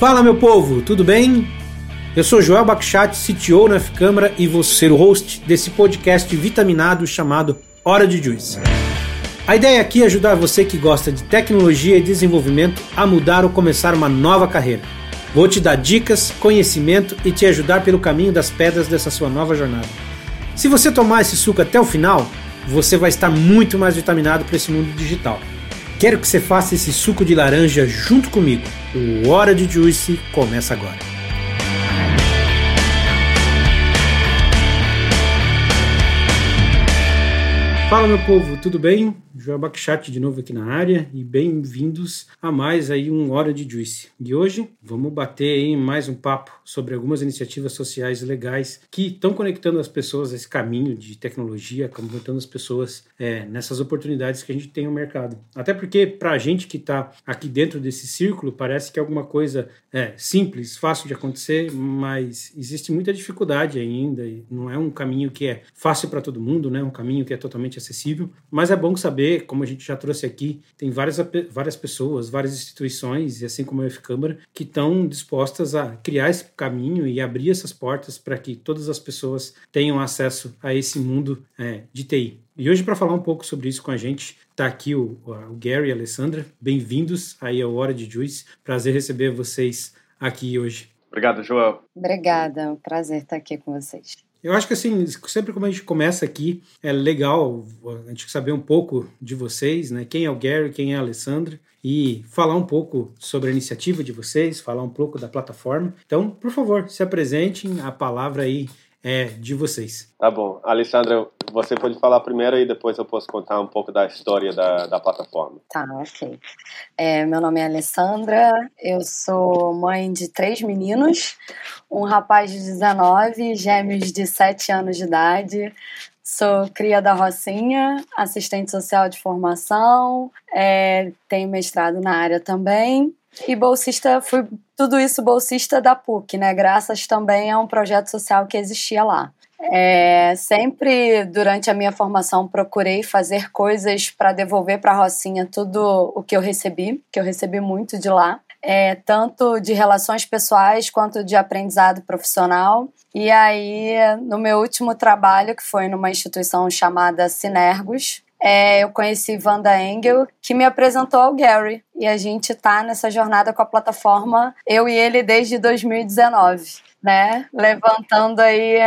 Fala meu povo, tudo bem? Eu sou Joel Bakchat, CTO na F-Câmara e vou ser o host desse podcast vitaminado chamado Hora de Juice. A ideia aqui é ajudar você que gosta de tecnologia e desenvolvimento a mudar ou começar uma nova carreira. Vou te dar dicas, conhecimento e te ajudar pelo caminho das pedras dessa sua nova jornada. Se você tomar esse suco até o final, você vai estar muito mais vitaminado para esse mundo digital. Quero que você faça esse suco de laranja junto comigo. O Hora de Juice começa agora. Fala meu povo, tudo bem? João Bakchat de novo aqui na área e bem-vindos a mais aí um Hora de Juice. E hoje vamos bater aí mais um papo sobre algumas iniciativas sociais legais que estão conectando as pessoas a esse caminho de tecnologia, conectando as pessoas é, nessas oportunidades que a gente tem no mercado. Até porque para a gente que está aqui dentro desse círculo parece que é alguma coisa é, simples, fácil de acontecer, mas existe muita dificuldade ainda. E não é um caminho que é fácil para todo mundo, né? Um caminho que é totalmente acessível, mas é bom saber como a gente já trouxe aqui, tem várias, várias pessoas, várias instituições, e assim como a F-Câmara, que estão dispostas a criar esse caminho e abrir essas portas para que todas as pessoas tenham acesso a esse mundo é, de TI. E hoje, para falar um pouco sobre isso com a gente, está aqui o, o Gary e a Alessandra. Bem-vindos aí ao Hora de Juice. Prazer receber vocês aqui hoje. Obrigado, João. Obrigada, é um prazer estar aqui com vocês. Eu acho que assim, sempre como a gente começa aqui, é legal a gente saber um pouco de vocês, né? Quem é o Gary, quem é a Alessandra, e falar um pouco sobre a iniciativa de vocês, falar um pouco da plataforma. Então, por favor, se apresentem, a palavra aí é de vocês. Tá bom. Alessandra, você pode falar primeiro e depois eu posso contar um pouco da história da, da plataforma. Tá, ok. É, meu nome é Alessandra, eu sou mãe de três meninos, um rapaz de 19, gêmeos de 7 anos de idade. Sou cria da Rocinha, assistente social de formação, é, tenho mestrado na área também e bolsista, fui tudo isso bolsista da PUC, né? Graças também a um projeto social que existia lá. É, sempre durante a minha formação procurei fazer coisas para devolver para a Rocinha tudo o que eu recebi, que eu recebi muito de lá, é, tanto de relações pessoais quanto de aprendizado profissional. E aí, no meu último trabalho, que foi numa instituição chamada Sinergos, é, eu conheci Wanda Engel, que me apresentou ao Gary. E a gente tá nessa jornada com a plataforma, eu e ele, desde 2019, né? Levantando aí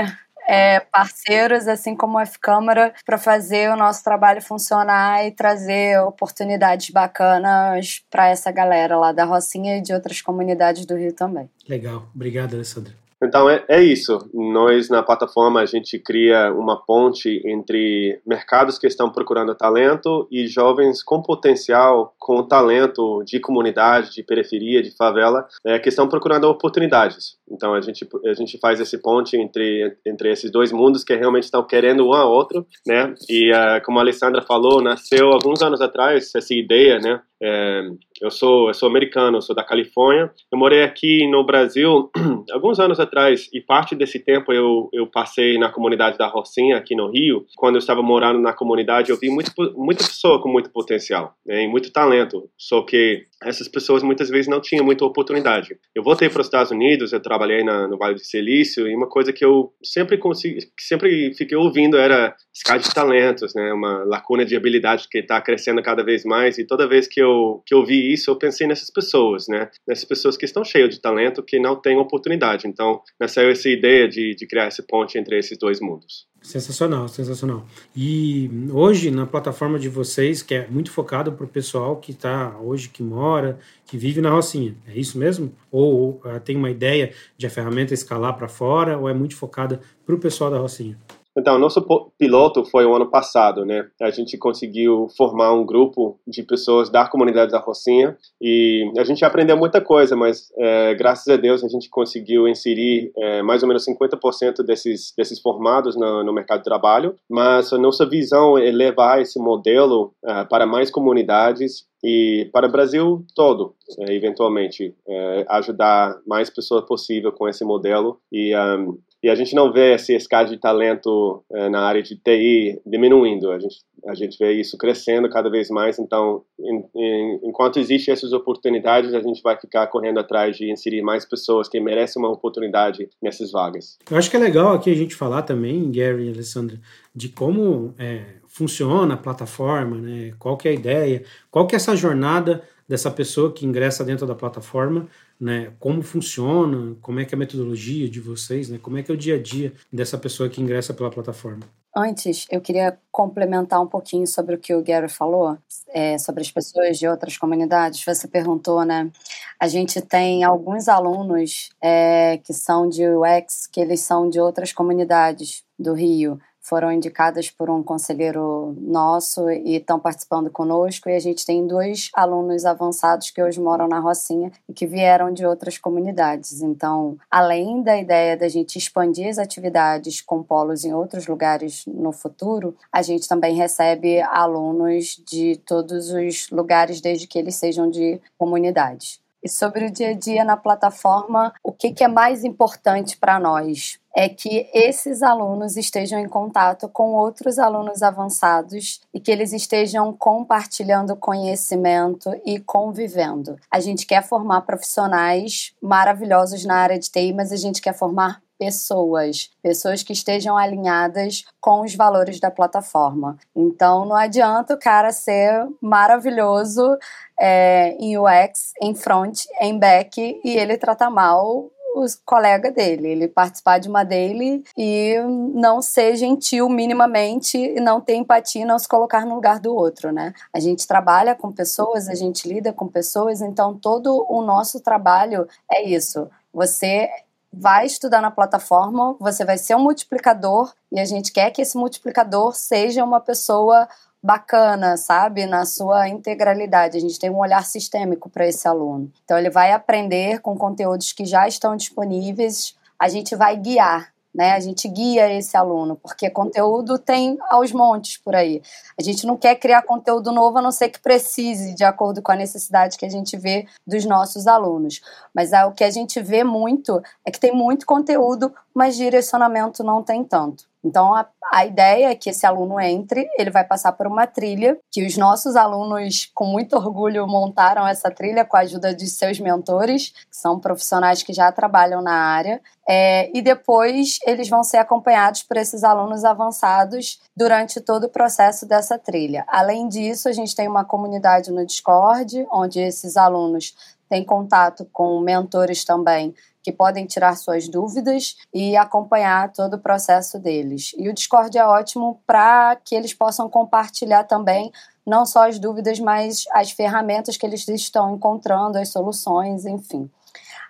é, parceiros, assim como a F-Câmara, para fazer o nosso trabalho funcionar e trazer oportunidades bacanas para essa galera lá da Rocinha e de outras comunidades do Rio também. Legal. Obrigado, Alessandra. Então é, é, isso. Nós na plataforma a gente cria uma ponte entre mercados que estão procurando talento e jovens com potencial, com talento de comunidade, de periferia, de favela, é, que estão procurando oportunidades. Então a gente a gente faz esse ponte entre entre esses dois mundos que realmente estão querendo um ao outro, né? E uh, como a Alessandra falou, nasceu alguns anos atrás essa ideia, né? É, eu sou eu sou americano, eu sou da Califórnia. Eu morei aqui no Brasil alguns anos atrás e parte desse tempo eu, eu passei na comunidade da Rocinha aqui no Rio. Quando eu estava morando na comunidade, eu vi muito, muita pessoa com muito potencial né, e muito talento. Só que essas pessoas muitas vezes não tinham muita oportunidade. Eu voltei para os Estados Unidos, eu trabalhei na, no Vale do Silício e uma coisa que eu sempre consegui, sempre fiquei ouvindo era escala de talentos, né, uma lacuna de habilidade que está crescendo cada vez mais e toda vez que eu que eu vi isso, eu pensei nessas pessoas, né? Nessas pessoas que estão cheias de talento, que não têm oportunidade. Então, nasceu essa ideia de, de criar esse ponte entre esses dois mundos. Sensacional, sensacional. E hoje, na plataforma de vocês, que é muito focado para o pessoal que está hoje, que mora, que vive na Rocinha, é isso mesmo? Ou, ou tem uma ideia de a ferramenta escalar para fora, ou é muito focada para o pessoal da Rocinha? Então, nosso piloto foi o ano passado, né? A gente conseguiu formar um grupo de pessoas da comunidade da Rocinha e a gente aprendeu muita coisa, mas é, graças a Deus a gente conseguiu inserir é, mais ou menos 50% desses, desses formados no, no, mercado de trabalho, mas a nossa visão é levar esse modelo é, para mais comunidades e para o Brasil todo, é, eventualmente, é, ajudar mais pessoas possível com esse modelo e um, E a gente não vê esse escada de talento é, na área de TI diminuindo, a gente, a gente vê isso crescendo cada vez mais. Então, em, em, enquanto existem essas oportunidades, a gente vai ficar correndo atrás de inserir mais pessoas que merecem uma oportunidade nessas vagas. Eu acho que é legal aqui a gente falar também, Gary e Alessandra, de como é, funciona a plataforma, né? qual que é a ideia, qual que é essa jornada dessa pessoa que ingressa dentro da plataforma, né? Como funciona, como é que é a metodologia de vocês, né? Como é que é o dia a dia dessa pessoa que ingressa pela plataforma? Antes, eu queria complementar um pouquinho sobre o que o Gary falou, é, sobre as pessoas de outras comunidades. Você perguntou, né? A gente tem alguns alunos é, que são de UX, que eles são de outras comunidades do Rio foram indicadas por um conselheiro nosso e estão participando conosco. E a gente tem dois alunos avançados que hoje moram na Rocinha e que vieram de outras comunidades. Então, além da ideia da gente expandir as atividades com polos em outros lugares no futuro, a gente também recebe alunos de todos os lugares, desde que eles sejam de comunidades. E sobre o dia a dia na plataforma, o que, que é mais importante para nós? é que esses alunos estejam em contato com outros alunos avançados e que eles estejam compartilhando conhecimento e convivendo. A gente quer formar profissionais maravilhosos na área de TI, mas a gente quer formar pessoas, pessoas que estejam alinhadas com os valores da plataforma. Então não adianta o cara ser maravilhoso é, em UX, em front, em back e ele tratar mal o colega dele, ele participar de uma daily e não ser gentil minimamente e não ter empatia, não se colocar no lugar do outro, né? A gente trabalha com pessoas, a gente lida com pessoas, então todo o nosso trabalho é isso. Você vai estudar na plataforma, você vai ser um multiplicador e a gente quer que esse multiplicador seja uma pessoa bacana, sabe, na sua integralidade. A gente tem um olhar sistêmico para esse aluno. Então ele vai aprender com conteúdos que já estão disponíveis, a gente vai guiar né? A gente guia esse aluno, porque conteúdo tem aos montes por aí. A gente não quer criar conteúdo novo a não ser que precise, de acordo com a necessidade que a gente vê dos nossos alunos. Mas é, o que a gente vê muito é que tem muito conteúdo, mas direcionamento não tem tanto. Então, a, a, ideia é que esse aluno entre, ele vai passar por uma trilha, que os nossos alunos, com muito orgulho, montaram essa trilha com a ajuda de seus mentores, que são profissionais que já trabalham na área, é, e depois eles vão ser acompanhados por esses alunos avançados durante todo o processo dessa trilha. Além disso, a gente tem uma comunidade no Discord, onde esses alunos têm contato com mentores também que podem tirar suas dúvidas e acompanhar todo o processo deles. E o Discord é ótimo para que eles possam compartilhar também não só as dúvidas, mas as ferramentas que eles estão encontrando, as soluções, enfim.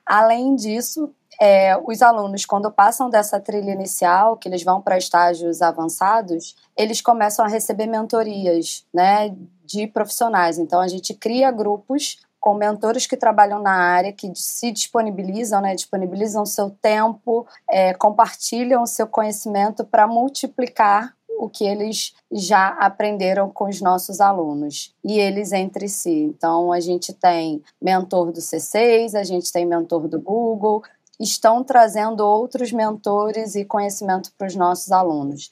Além disso, é, os alunos, quando passam dessa trilha inicial, que eles vão para estágios avançados, eles começam a receber mentorias né, de profissionais. Então, a gente cria grupos com mentores que trabalham na área, que se disponibilizam, né, disponibilizam seu tempo, é, compartilham seu conhecimento para multiplicar o que eles já aprenderam com os nossos alunos e eles entre si. Então, a gente tem mentor do C6, a gente tem mentor do Google, estão trazendo outros mentores e conhecimento para os nossos alunos.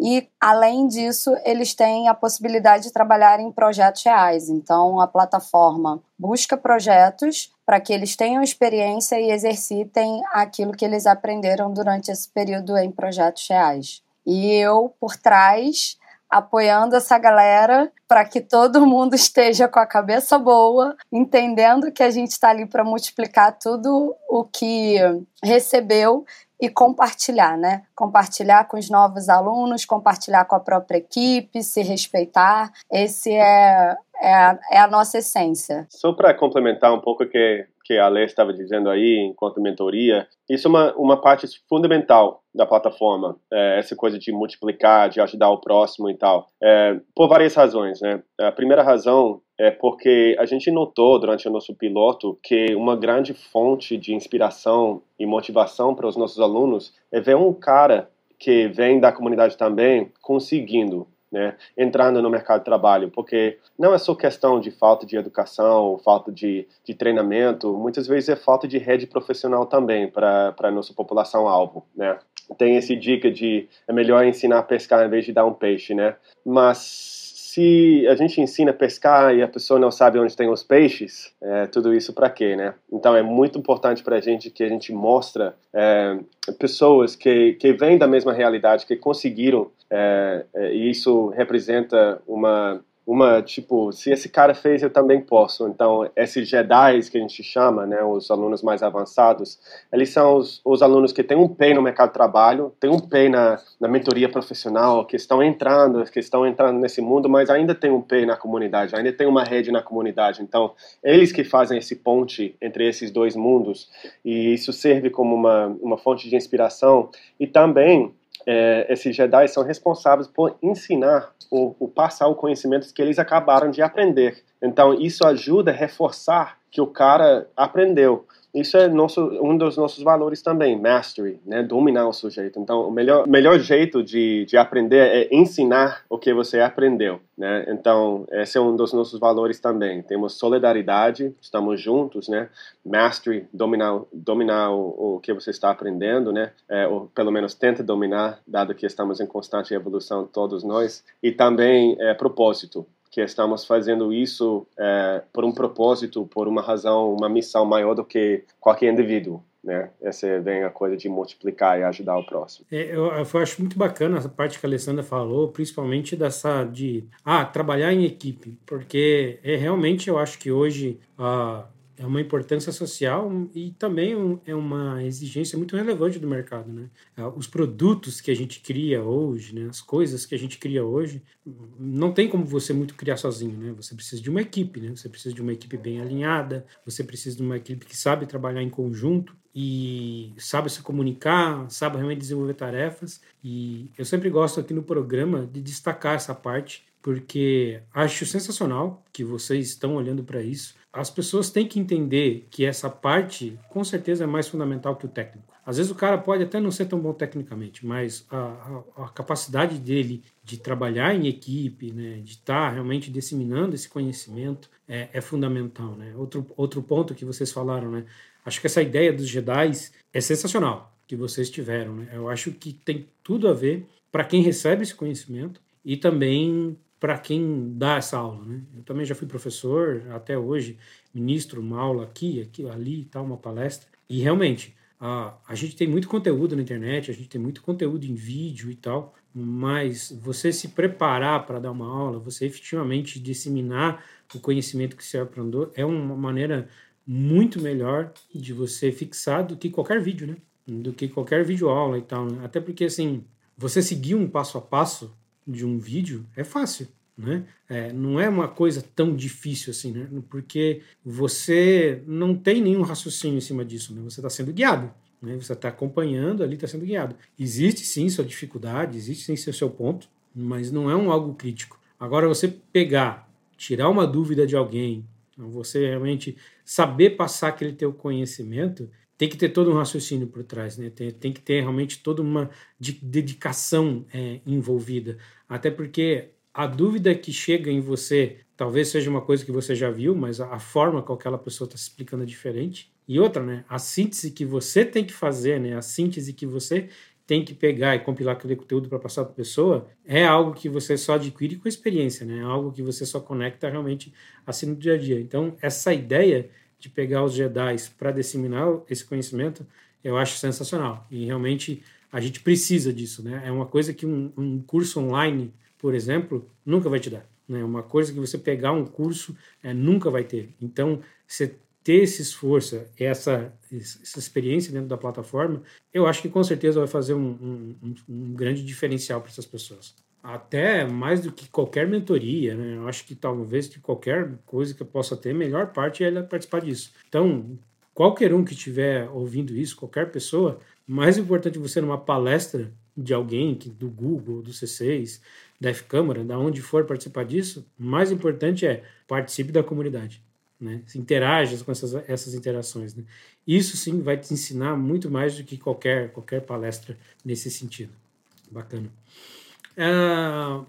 E, além disso, eles têm a possibilidade de trabalhar em projetos reais. Então, a plataforma busca projetos para que eles tenham experiência e exercitem aquilo que eles aprenderam durante esse período em projetos reais. E eu, por trás, apoiando essa galera para que todo mundo esteja com a cabeça boa, entendendo que a gente está ali para multiplicar tudo o que recebeu e compartilhar, né? Compartilhar com os novos alunos, compartilhar com a própria equipe, se respeitar. Esse é, é, a, é a nossa essência. Só para complementar um pouco o que, que a Alê estava dizendo aí, enquanto mentoria, isso é uma, uma parte fundamental da plataforma, é, essa coisa de multiplicar, de ajudar o próximo e tal, é, por várias razões, né? A primeira razão é porque a gente notou durante o nosso piloto que uma grande fonte de inspiração e motivação para os nossos alunos é ver um cara que vem da comunidade também conseguindo né, entrando no mercado de trabalho, porque não é só questão de falta de educação, falta de, de treinamento, muitas vezes é falta de rede profissional também para a nossa população alvo, né. tem esse dica de é melhor ensinar a pescar em vez de dar um peixe, né? Mas se a gente ensina a pescar e a pessoa não sabe onde tem os peixes, é, tudo isso para quê, né? Então é muito importante para a gente que a gente mostra é, pessoas que, que vêm da mesma realidade, que conseguiram, é, é e isso representa uma uma, tipo, se esse cara fez, eu também posso. Então, esses Jedi que a gente chama, né, os alunos mais avançados, eles são os, os alunos que têm um pé no mercado de trabalho, têm um pé na, na mentoria profissional, que estão entrando, que estão entrando nesse mundo, mas ainda tem um pé na comunidade, ainda tem uma rede na comunidade. Então, eles que fazem esse ponte entre esses dois mundos, e isso serve como uma, uma fonte de inspiração. E também, é, esses Jedi são responsáveis por ensinar o, o passar o conhecimento que eles acabaram de aprender. Então, isso ajuda a reforçar que o cara aprendeu. Isso é nosso, um dos nossos valores também, mastery, né? dominar o sujeito. Então, o melhor, melhor jeito de, de aprender é ensinar o que você aprendeu. Né? Então, esse é um dos nossos valores também. Temos solidariedade, estamos juntos, né? Mastery, dominar, dominar o, o que você está aprendendo, né? É, ou pelo menos tenta dominar, dado que estamos em constante evolução todos nós. E também é, propósito que estamos fazendo isso é, por um propósito, por uma razão, uma missão maior do que qualquer indivíduo. Né? Essa vem a coisa de multiplicar e ajudar o próximo. É, eu, eu, acho muito bacana essa parte que a Alessandra falou, principalmente dessa de ah, trabalhar em equipe, porque é realmente eu acho que hoje ah, é uma importância social e também é uma exigência muito relevante do mercado, né? Ah, os produtos que a gente cria hoje, né? As coisas que a gente cria hoje, não tem como você muito criar sozinho, né? Você precisa de uma equipe, né? Você precisa de uma equipe bem alinhada, você precisa de uma equipe que sabe trabalhar em conjunto e sabe se comunicar, sabe realmente desenvolver tarefas. E eu sempre gosto aqui no programa de destacar essa parte porque acho sensacional que vocês estão olhando para isso. As pessoas têm que entender que essa parte, com certeza, é mais fundamental que o técnico. Às vezes o cara pode até não ser tão bom tecnicamente, mas a, a, a capacidade dele de trabalhar em equipe, né, de estar tá realmente disseminando esse conhecimento é, é, fundamental. Né? Outro, outro ponto que vocês falaram, né? acho que essa ideia dos Jedi é sensacional que vocês tiveram. Né? Eu acho que tem tudo a ver para quem recebe esse conhecimento e também para quem dá essa aula, né? Eu também já fui professor, até hoje ministro uma aula aqui, aqui, ali, tal, uma palestra. E realmente a, a gente tem muito conteúdo na internet, a gente tem muito conteúdo em vídeo e tal, mas você se preparar para dar uma aula, você efetivamente disseminar o conhecimento que você aprendeu é uma maneira muito melhor de você fixar do que qualquer vídeo, né? Do que qualquer vídeo aula e tal, né? Até porque assim, você seguir um passo a passo de um vídeo é fácil. Né? É, não é uma coisa tão difícil assim, né? porque você não tem nenhum raciocínio em cima disso, né? você está sendo guiado. Né? Você está acompanhando ali, está sendo guiado. Existe sim sua dificuldade, existe sim seu, seu ponto, mas não é um algo crítico. Agora, você pegar, tirar uma dúvida de alguém, você realmente saber passar aquele teu conhecimento, tem que ter todo um raciocínio por trás, né? Tem, tem que ter realmente toda uma de, dedicação é, envolvida. Até porque a dúvida que chega em você talvez seja uma coisa que você já viu, mas a, forma com que aquela pessoa está se explicando é diferente. E outra, né? A síntese que você tem que fazer, né? A síntese que você tem que pegar e compilar aquele conteúdo para passar para a pessoa é algo que você só adquire com experiência, né? É algo que você só conecta realmente assim no dia a dia. Então, essa ideia de pegar os Jedi para disseminar esse conhecimento, eu acho sensacional. E realmente a gente precisa disso, né? É uma coisa que um, um curso online, por exemplo, nunca vai te dar. Né? uma coisa que você pegar um curso é, nunca vai ter. Então, você ter esse esforço, essa, essa experiência dentro da plataforma, eu acho que com certeza vai fazer um, um, um grande diferencial para essas pessoas até mais do que qualquer mentoria, né? Eu acho que talvez que qualquer coisa que eu possa ter, melhor parte é participar disso. Então, qualquer um que estiver ouvindo isso, qualquer pessoa, mais importante você numa palestra de alguém que do Google, do C6, da F-Câmara, da onde for participar disso, mais importante é participe da comunidade, né? Interaja com essas, essas interações, né? Isso sim vai te ensinar muito mais do que qualquer qualquer palestra nesse sentido. Bacana. Uh,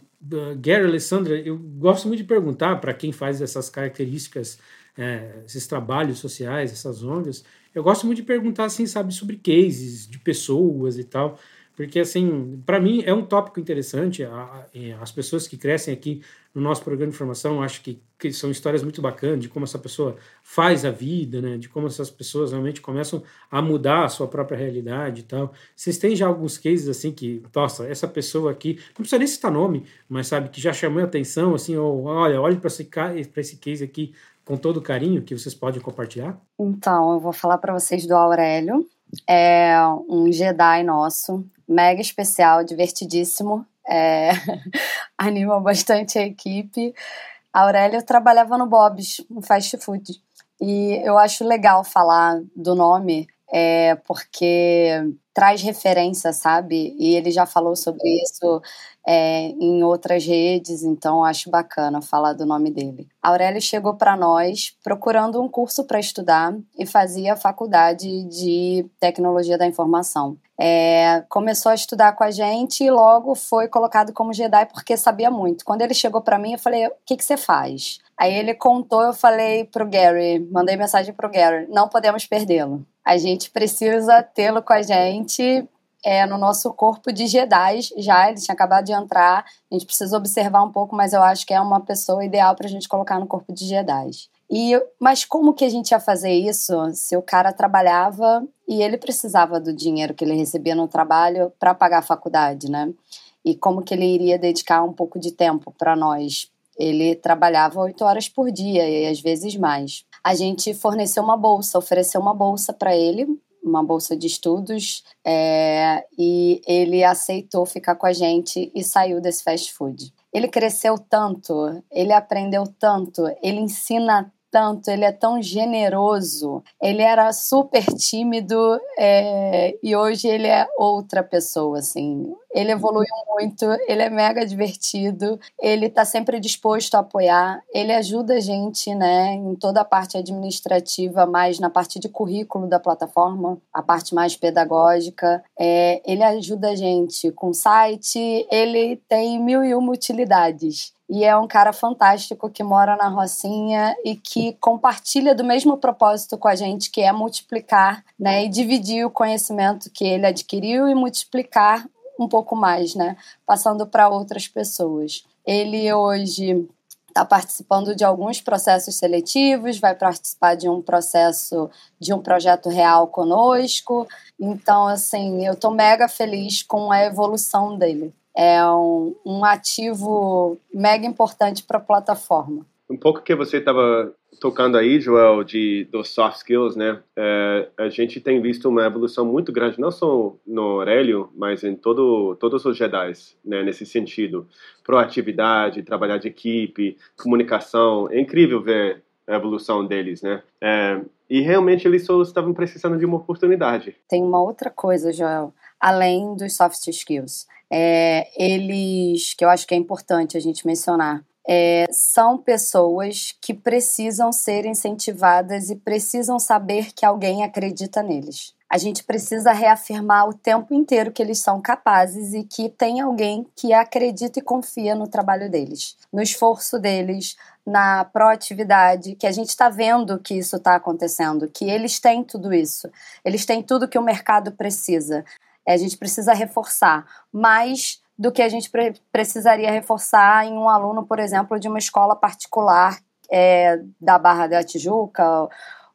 Gary Alessandra, eu gosto muito de perguntar para quem faz essas características, é, esses trabalhos sociais, essas ONGs, eu gosto muito de perguntar, assim, sabe, sobre cases de pessoas e tal, porque assim, para mim é um tópico interessante. As pessoas que crescem aqui no nosso programa de formação, acho que, que são histórias muito bacanas de como essa pessoa faz a vida, né? De como essas pessoas realmente começam a mudar a sua própria realidade e tal. Vocês têm já alguns cases assim que, nossa, essa pessoa aqui, não precisa nem citar nome, mas sabe que já chamou a atenção, assim, ou olha, olhe para esse, para esse case aqui com todo carinho que vocês podem compartilhar? Então, eu vou falar para vocês do Aurélio. É um Jedi nosso, mega especial, divertidíssimo é, anima bastante a equipe. A Aurélia trabalhava no Bob's, no fast food, e eu acho legal falar do nome, é, porque traz referência, sabe? E ele já falou sobre isso é, em outras redes, então acho bacana falar do nome dele. Aurélio chegou para nós procurando um curso para estudar e fazia faculdade de tecnologia da informação. É, começou a estudar com a gente e logo foi colocado como Jedi porque sabia muito. Quando ele chegou para mim, eu falei: O que, que você faz? Aí ele contou, eu falei pro Gary, mandei mensagem pro Gary: Não podemos perdê-lo. A gente precisa tê-lo com a gente é, no nosso corpo de Jedi já, ele tinha acabado de entrar, a gente precisa observar um pouco, mas eu acho que é uma pessoa ideal para a gente colocar no corpo de Jedi. E, mas como que a gente ia fazer isso se o cara trabalhava e ele precisava do dinheiro que ele recebia no trabalho para pagar a faculdade, né? E como que ele iria dedicar um pouco de tempo para nós? Ele trabalhava oito horas por dia e às vezes mais. A gente forneceu uma bolsa, ofereceu uma bolsa para ele uma bolsa de estudos é, e ele aceitou ficar com a gente e saiu desse fast food. Ele cresceu tanto, ele aprendeu tanto, ele ensina tanto, ele é tão generoso. Ele era super tímido é, e hoje ele é outra pessoa, assim. Ele evoluiu muito, ele é mega divertido, ele está sempre disposto a apoiar, ele ajuda a gente, né, em toda a parte administrativa, mais na parte de currículo da plataforma, a parte mais pedagógica. É, ele ajuda a gente com site, ele tem mil e uma utilidades e é um cara fantástico que mora na Rocinha e que compartilha do mesmo propósito com a gente, que é multiplicar, né, e dividir o conhecimento que ele adquiriu e multiplicar um pouco mais, né, passando para outras pessoas. Ele hoje está participando de alguns processos seletivos, vai participar de um processo de um projeto real conosco. Então, assim, eu estou mega feliz com a evolução dele é um, um ativo mega importante para a plataforma. Um pouco que você estava tocando aí, Joel, de dos soft skills, né? É, a gente tem visto uma evolução muito grande, não só no Aurélio, mas em todo todos os Jedi, né? Nesse sentido, proatividade, trabalhar de equipe, comunicação, é incrível ver a evolução deles, né? É, e realmente eles só estavam precisando de uma oportunidade. Tem uma outra coisa, Joel, além dos soft skills é, eles, que eu acho que é importante a gente mencionar, é, são pessoas que precisam ser incentivadas e precisam saber que alguém acredita neles. A gente precisa reafirmar o tempo inteiro que eles são capazes e que tem alguém que acredita e confia no trabalho deles, no esforço deles, na proatividade, que a gente está vendo que isso está acontecendo, que eles têm tudo isso, eles têm tudo que o mercado precisa. É, a gente precisa reforçar mais do que a gente pre precisaria reforçar em um aluno, por exemplo, de uma escola particular é, da Barra da Tijuca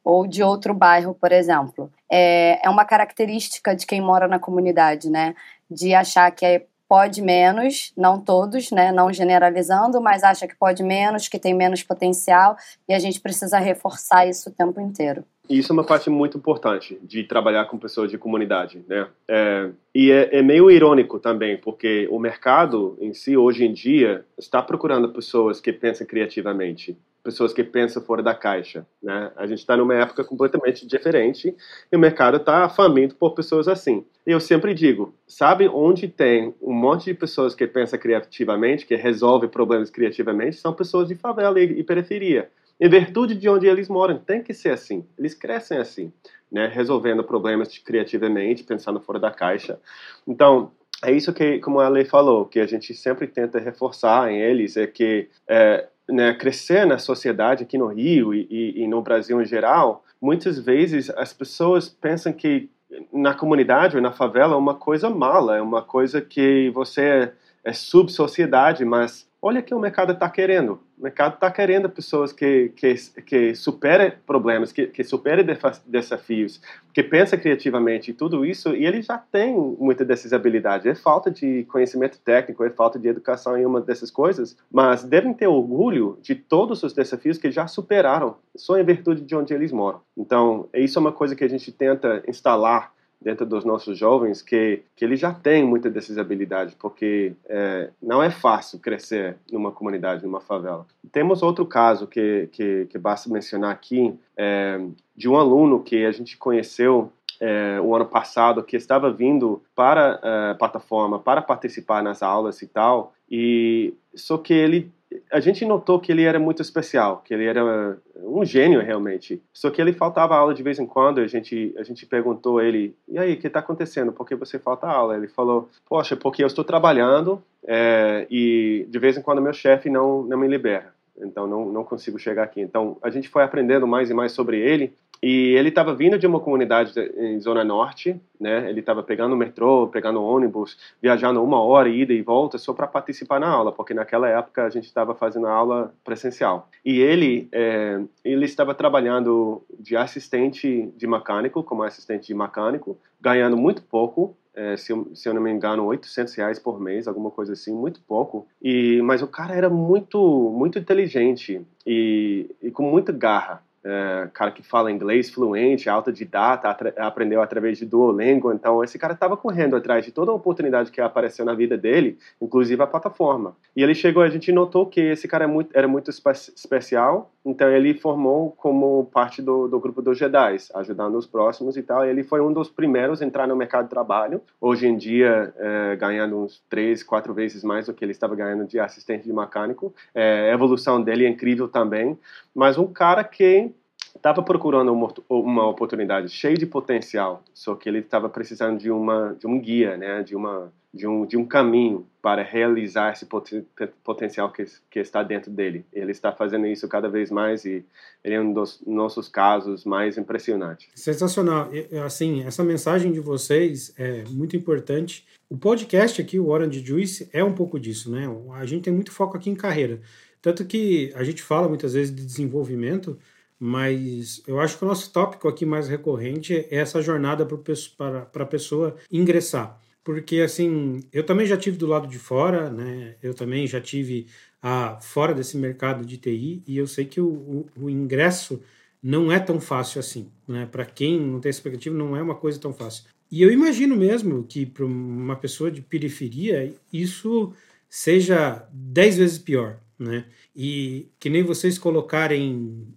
ou de outro bairro, por exemplo. É, é uma característica de quem mora na comunidade, né? De achar que é, pode menos, não todos, né? Não generalizando, mas acha que pode menos, que tem menos potencial e a gente precisa reforçar isso o tempo inteiro. E isso é uma parte muito importante de trabalhar com pessoas de comunidade, né? É, e é, é, meio irônico também, porque o mercado em si, hoje em dia, está procurando pessoas que pensam criativamente, pessoas que pensam fora da caixa, né? A gente está numa época completamente diferente e o mercado está faminto por pessoas assim. E eu sempre digo, sabe onde tem um monte de pessoas que pensam criativamente, que resolvem problemas criativamente, são pessoas de favela e, e periferia em virtude de onde eles moram. Tem que ser assim. Eles crescem assim, né? resolvendo problemas criativamente, pensando fora da caixa. Então, é isso que, como a Lei falou, que a gente sempre tenta reforçar em eles, é que é, né, crescer na sociedade aqui no Rio e, e, e no Brasil em geral, muitas vezes as pessoas pensam que na comunidade ou na favela é uma coisa mala, é uma coisa que você é, é sub-sociedade, mas olha que o mercado está querendo. O mercado está querendo pessoas que, que, que superem problemas, que, que superem desafios, que pensam criativamente e tudo isso, e ele já tem muitas dessas habilidades. É falta de conhecimento técnico, é falta de educação em uma dessas coisas, mas devem ter orgulho de todos os desafios que já superaram, só em virtude de onde eles moram. Então, isso é uma coisa que a gente tenta instalar dentro dos nossos jovens que, que eles já têm muitas dessas habilidades, porque é, não é fácil crescer numa comunidade, numa favela. Temos outro caso que, que, que basta mencionar aqui, é, de um aluno que a gente conheceu é, o ano passado, que estava vindo para a é, plataforma para participar nas aulas e tal, e só que ele a gente notou que ele era muito especial, que ele era um gênio realmente. Só que ele faltava aula de vez em quando. A gente a gente perguntou a ele: "E aí, o que está acontecendo? Por que você falta aula?" Ele falou: "Poxa, porque eu estou trabalhando é, e de vez em quando meu chefe não não me libera. Então não não consigo chegar aqui." Então a gente foi aprendendo mais e mais sobre ele e ele estava vindo de uma comunidade em Zona Norte, né? Ele estava pegando o metrô, pegando ônibus, viajando uma hora, ida e volta, só para participar na aula, porque naquela época a gente estava fazendo aula presencial. E ele, é, ele estava trabalhando de assistente de mecânico, como assistente de mecânico, ganhando muito pouco, é, se, eu, se, eu, não me engano, 800 reais por mês, alguma coisa assim, muito pouco. E mas o cara era muito muito inteligente e, e com muita garra é, cara que fala inglês fluente, autodidata, aprendeu através de Duolingo. Então, esse cara estava correndo atrás de toda a oportunidade que apareceu na vida dele, inclusive a plataforma. E ele chegou, a gente notou que esse cara é muito, era muito espe especial, então ele formou como parte do, do grupo dos Jedi, ajudando os próximos e tal. Ele foi um dos primeiros a entrar no mercado de trabalho. Hoje em dia, é, ganhando uns três, quatro vezes mais do que ele estava ganhando de assistente de mecânico. É, a evolução dele é incrível também. Mas um cara que estava procurando uma, uma, oportunidade cheia de potencial, só que ele estava precisando de uma de um guia, né, de uma de um de um caminho para realizar esse potencial que, que está dentro dele. Ele está fazendo isso cada vez mais e ele é um dos nossos casos mais impressionantes. Sensacional. Assim, essa mensagem de vocês é muito importante. O podcast aqui, o Orange Juice, é um pouco disso, né? A gente tem muito foco aqui em carreira. Tanto que a gente fala muitas vezes de desenvolvimento, mas eu acho que o nosso tópico aqui mais recorrente é essa jornada para a pessoa ingressar. Porque, assim, eu também já tive do lado de fora, né? Eu também já tive a, fora desse mercado de TI e eu sei que o, o, o ingresso não é tão fácil assim, né? Para quem não tem expectativa, não é uma coisa tão fácil. E eu imagino mesmo que para uma pessoa de periferia isso seja dez vezes pior, né? E que nem vocês colocarem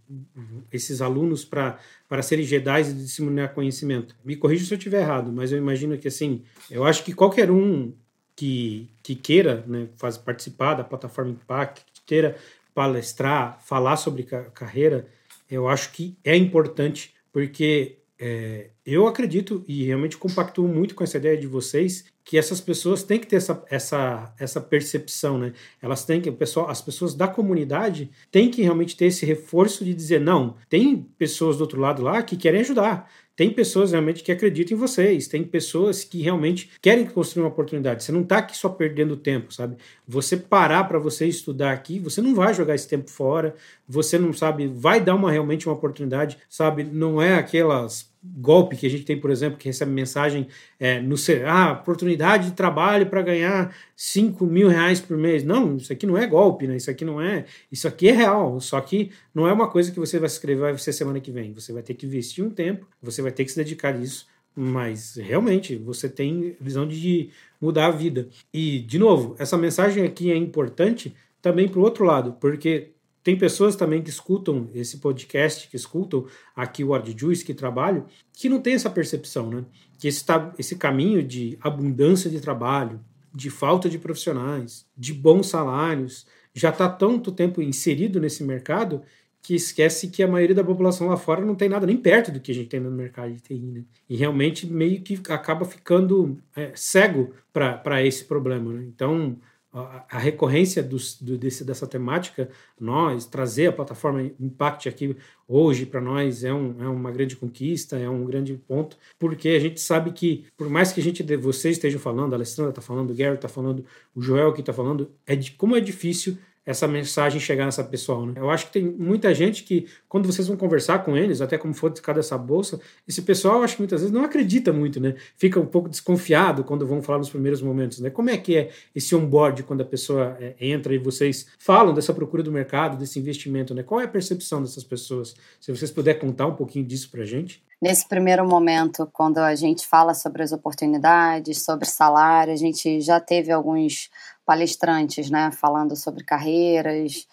esses alunos para serem Jedi e disseminar conhecimento. Me corrija se eu estiver errado, mas eu imagino que assim, eu acho que qualquer um que, que queira né, faz, participar da plataforma Impact, que queira palestrar, falar sobre carreira, eu acho que é importante, porque é, eu acredito e realmente compactuo muito com essa ideia de vocês que essas pessoas têm que ter essa, essa, essa percepção, né? Elas têm que, o pessoal, as pessoas da comunidade têm que realmente ter esse reforço de dizer, não, tem pessoas do outro lado lá que querem ajudar, tem pessoas realmente que acreditam em vocês, tem pessoas que realmente querem construir uma oportunidade. Você não está aqui só perdendo tempo, sabe? Você parar para você estudar aqui, você não vai jogar esse tempo fora, você não sabe, vai dar uma realmente uma oportunidade, sabe? Não é aquelas golpe que a gente tem, por exemplo, que recebe mensagem é, no ah, oportunidade de trabalho para ganhar 5 mil reais por mês. Não, isso aqui não é golpe, né? Isso aqui não é. Isso aqui é real. Só que não é uma coisa que você vai escrever vai ser semana que vem. Você vai ter que investir um tempo, você vai ter que se dedicar a isso. Mas realmente você tem visão de mudar a vida. E, de novo, essa mensagem aqui é importante também para o outro lado, porque tem pessoas também que escutam esse podcast, que escutam aqui o Word Juice, que trabalham, que não tem essa percepção, né? Que esse, esse caminho de abundância de trabalho, de falta de profissionais, de bons salários, já está tanto tempo inserido nesse mercado que esquece que a maioria da população lá fora não tem nada nem perto do que a gente tem no mercado de TI, né? E realmente meio que acaba ficando é, cego para esse problema, né? Então, a, recorrência do, desse, dessa temática, nós, trazer a plataforma Impact aqui hoje para nós é, um, é uma grande conquista, é um grande ponto, porque a gente sabe que, por mais que a gente, vocês estejam falando, a Alessandra está falando, o Gary está falando, o Joel que está falando, é de, como é difícil essa mensagem chegar nessa pessoa. Né? Eu acho que tem muita gente que, quando vocês vão conversar com eles, até como for cada essa bolsa, esse pessoal, acho que muitas vezes não acredita muito, né? Fica um pouco desconfiado quando vão falar nos primeiros momentos, né? Como é que é esse onboard quando a pessoa é, entra e vocês falam dessa procura do mercado, desse investimento, né? Qual é a percepção dessas pessoas? Se vocês puderem contar um pouquinho disso pra gente. Nesse primeiro momento, quando a gente fala sobre as oportunidades, sobre salário, a gente já teve alguns palestrantes, né, falando sobre carreiras,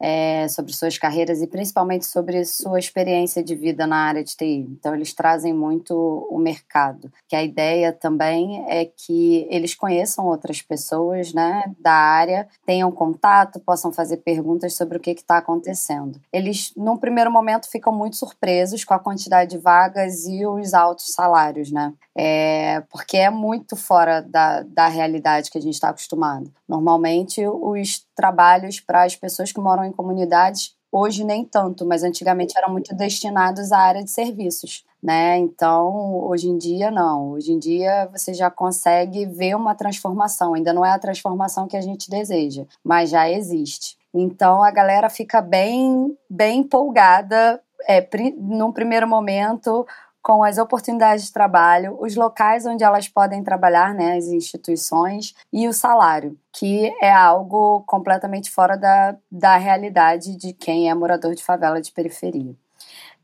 é, sobre suas carreiras e principalmente sobre sua experiência de vida na área de TI. Então, eles trazem muito o mercado. Que a ideia também é que eles conheçam outras pessoas né, da área, tenham contato, possam fazer perguntas sobre o que está acontecendo. Eles, num primeiro momento, ficam muito surpresos com a quantidade de vagas e os altos salários, né? É, porque é muito fora da, da realidade que a gente está acostumado. Normalmente, os trabalhos para as pessoas que moram em comunidades, hoje nem tanto, mas antigamente eram muito destinados à área de serviços. Né? Então, hoje em dia, não. Hoje em dia, você já consegue ver uma transformação. Ainda não é a transformação que a gente deseja, mas já existe. Então, a galera fica bem, bem empolgada. É, num primeiro momento, com as oportunidades de trabalho, os locais onde elas podem trabalhar, né, as instituições, e o salário, que é algo completamente fora da, da realidade de quem é morador de favela de periferia.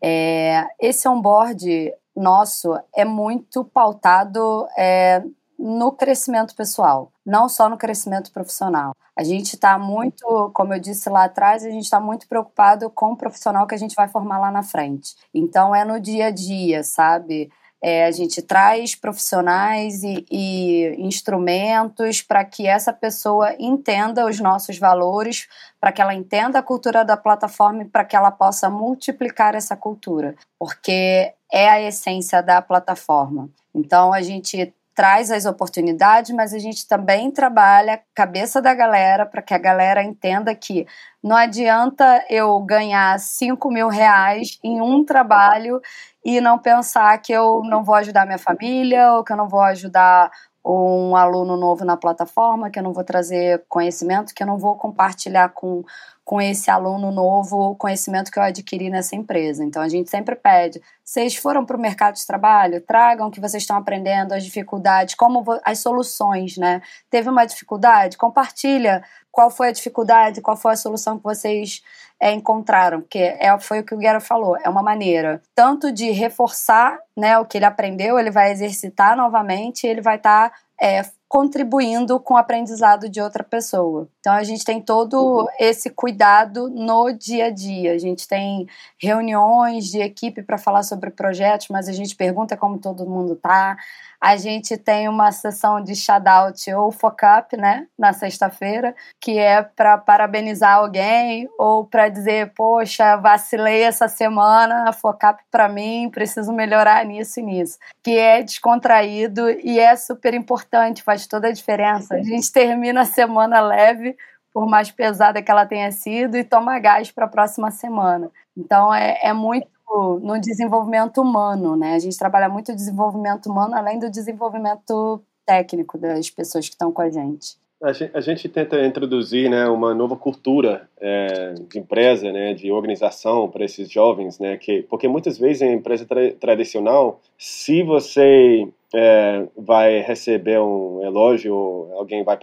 É, esse onboard nosso é muito pautado é, no crescimento pessoal, não só no crescimento profissional. A gente está muito, como eu disse lá atrás, a gente está muito preocupado com o profissional que a gente vai formar lá na frente. Então é no dia a dia, sabe? É, a gente traz profissionais e, e instrumentos para que essa pessoa entenda os nossos valores, para que ela entenda a cultura da plataforma e para que ela possa multiplicar essa cultura, porque é a essência da plataforma. Então a gente traz as oportunidades, mas a gente também trabalha a cabeça da galera para que a galera entenda que não adianta eu ganhar 5 mil reais em um trabalho e não pensar que eu não vou ajudar minha família ou que eu não vou ajudar um aluno novo na plataforma, que eu não vou trazer conhecimento, que eu não vou compartilhar com, com esse aluno novo o conhecimento que eu adquiri nessa empresa. Então a gente sempre pede, vocês foram para o mercado de trabalho, tragam o que vocês estão aprendendo, as dificuldades, como as soluções, né? Teve uma dificuldade? Compartilha qual foi a dificuldade, qual foi a solução que vocês é, encontraram, porque é, foi o que o Guerra falou, é uma maneira tanto de reforçar né, o que ele aprendeu, ele vai exercitar novamente, ele vai estar tá, é, contribuindo com o aprendizado de outra pessoa. Então a gente tem todo esse cuidado no dia a dia. A gente tem reuniões de equipe para falar sobre projetos, mas a gente pergunta como todo mundo tá a gente tem uma sessão de shout-out ou foc-up, né, na sexta-feira, que é para parabenizar alguém ou para dizer, poxa, vacilei essa semana, foc-up para mim, preciso melhorar nisso e nisso. Que é descontraído e é super importante, faz toda a diferença. A gente termina a semana leve, por mais pesada que ela tenha sido, e toma gás para a próxima semana. Então é, é muito no desenvolvimento humano, né? A gente trabalha muito o desenvolvimento humano além do desenvolvimento técnico das pessoas que estão com a gente. A gente, a gente tenta introduzir né, uma nova cultura é, de empresa, né, de organização para esses jovens, né, que, porque muitas vezes em empresa tra tradicional, se você é, vai receber um elogio, alguém vai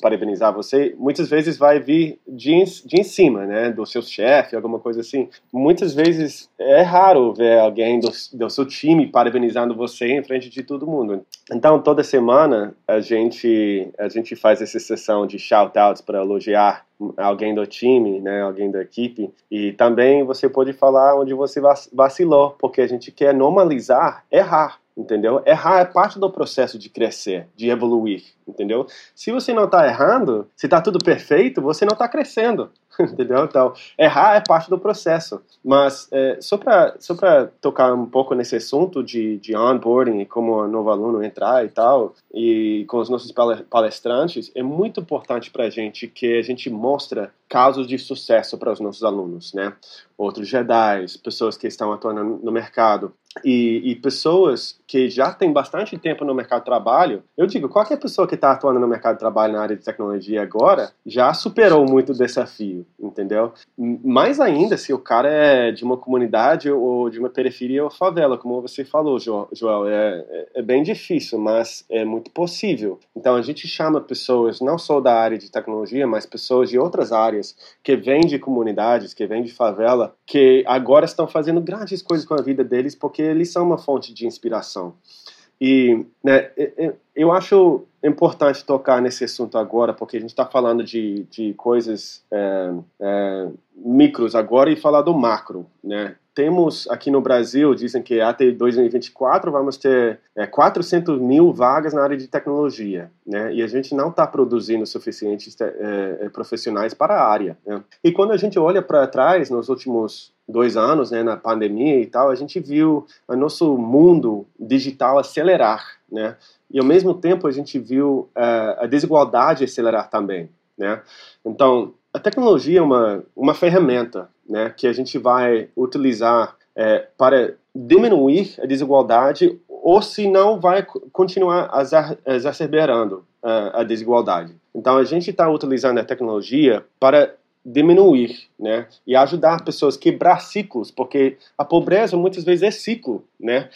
parabenizar você, muitas vezes vai vir de, de em cima, né, do seu chefe, alguma coisa assim. Muitas vezes é raro ver alguém do, do seu time parabenizando você em frente de todo mundo. Então, toda semana a gente a gente faz essa sessão de shout-outs para elogiar alguém do time, né, alguém da equipe, e também você pode falar onde você vacilou, porque a gente quer normalizar errar entendeu? Errar é parte do processo de crescer, de evoluir, entendeu? Se você não está errando, se está tudo perfeito, você não está crescendo. entendeu? Então, errar é parte do processo. Mas é, só para só tocar um pouco nesse assunto de, de onboarding e como o novo aluno entrar e tal, e com os nossos palestrantes, é muito importante para a gente que a gente mostra casos de sucesso para os nossos alunos, né? Outros Jedi, pessoas que estão atuando no mercado, e, e, pessoas que já têm bastante tempo no mercado de trabalho, eu digo, qualquer pessoa que está atuando no mercado de trabalho na área de tecnologia agora já superou muito desafio, entendeu? Mais ainda se o cara é de uma comunidade ou de uma periferia ou favela, como você falou, Joel, é, é, é bem difícil, mas é muito possível. Então a gente chama pessoas não só da área de tecnologia, mas pessoas de outras áreas que vêm de comunidades, que vêm de favela, que agora estão fazendo grandes coisas com a vida deles porque eles são uma fonte de inspiração. E né, eu acho importante tocar nesse assunto agora, porque a gente está falando de, de coisas é, é, micros agora e falar do macro, né? Temos aqui no Brasil, dizem que até 2024 vamos ter é, 400 mil vagas na área de tecnologia, né? E a gente não está produzindo suficientes é, é, profissionais para a área. Né? E quando a gente olha para trás, nos últimos dois anos, né, na pandemia e tal, a gente viu o nosso mundo digital acelerar, né? E ao mesmo tempo a gente viu uh, a desigualdade acelerar também, né? Então, a tecnologia é uma, uma ferramenta, né, que a gente vai utilizar é, para diminuir a desigualdade ou se não vai continuar exacerbando uh, a desigualdade. Então, a gente está utilizando a tecnologia para diminuir, né? E ajudar pessoas a quebrar ciclos, porque a pobreza muitas vezes é ciclo, né?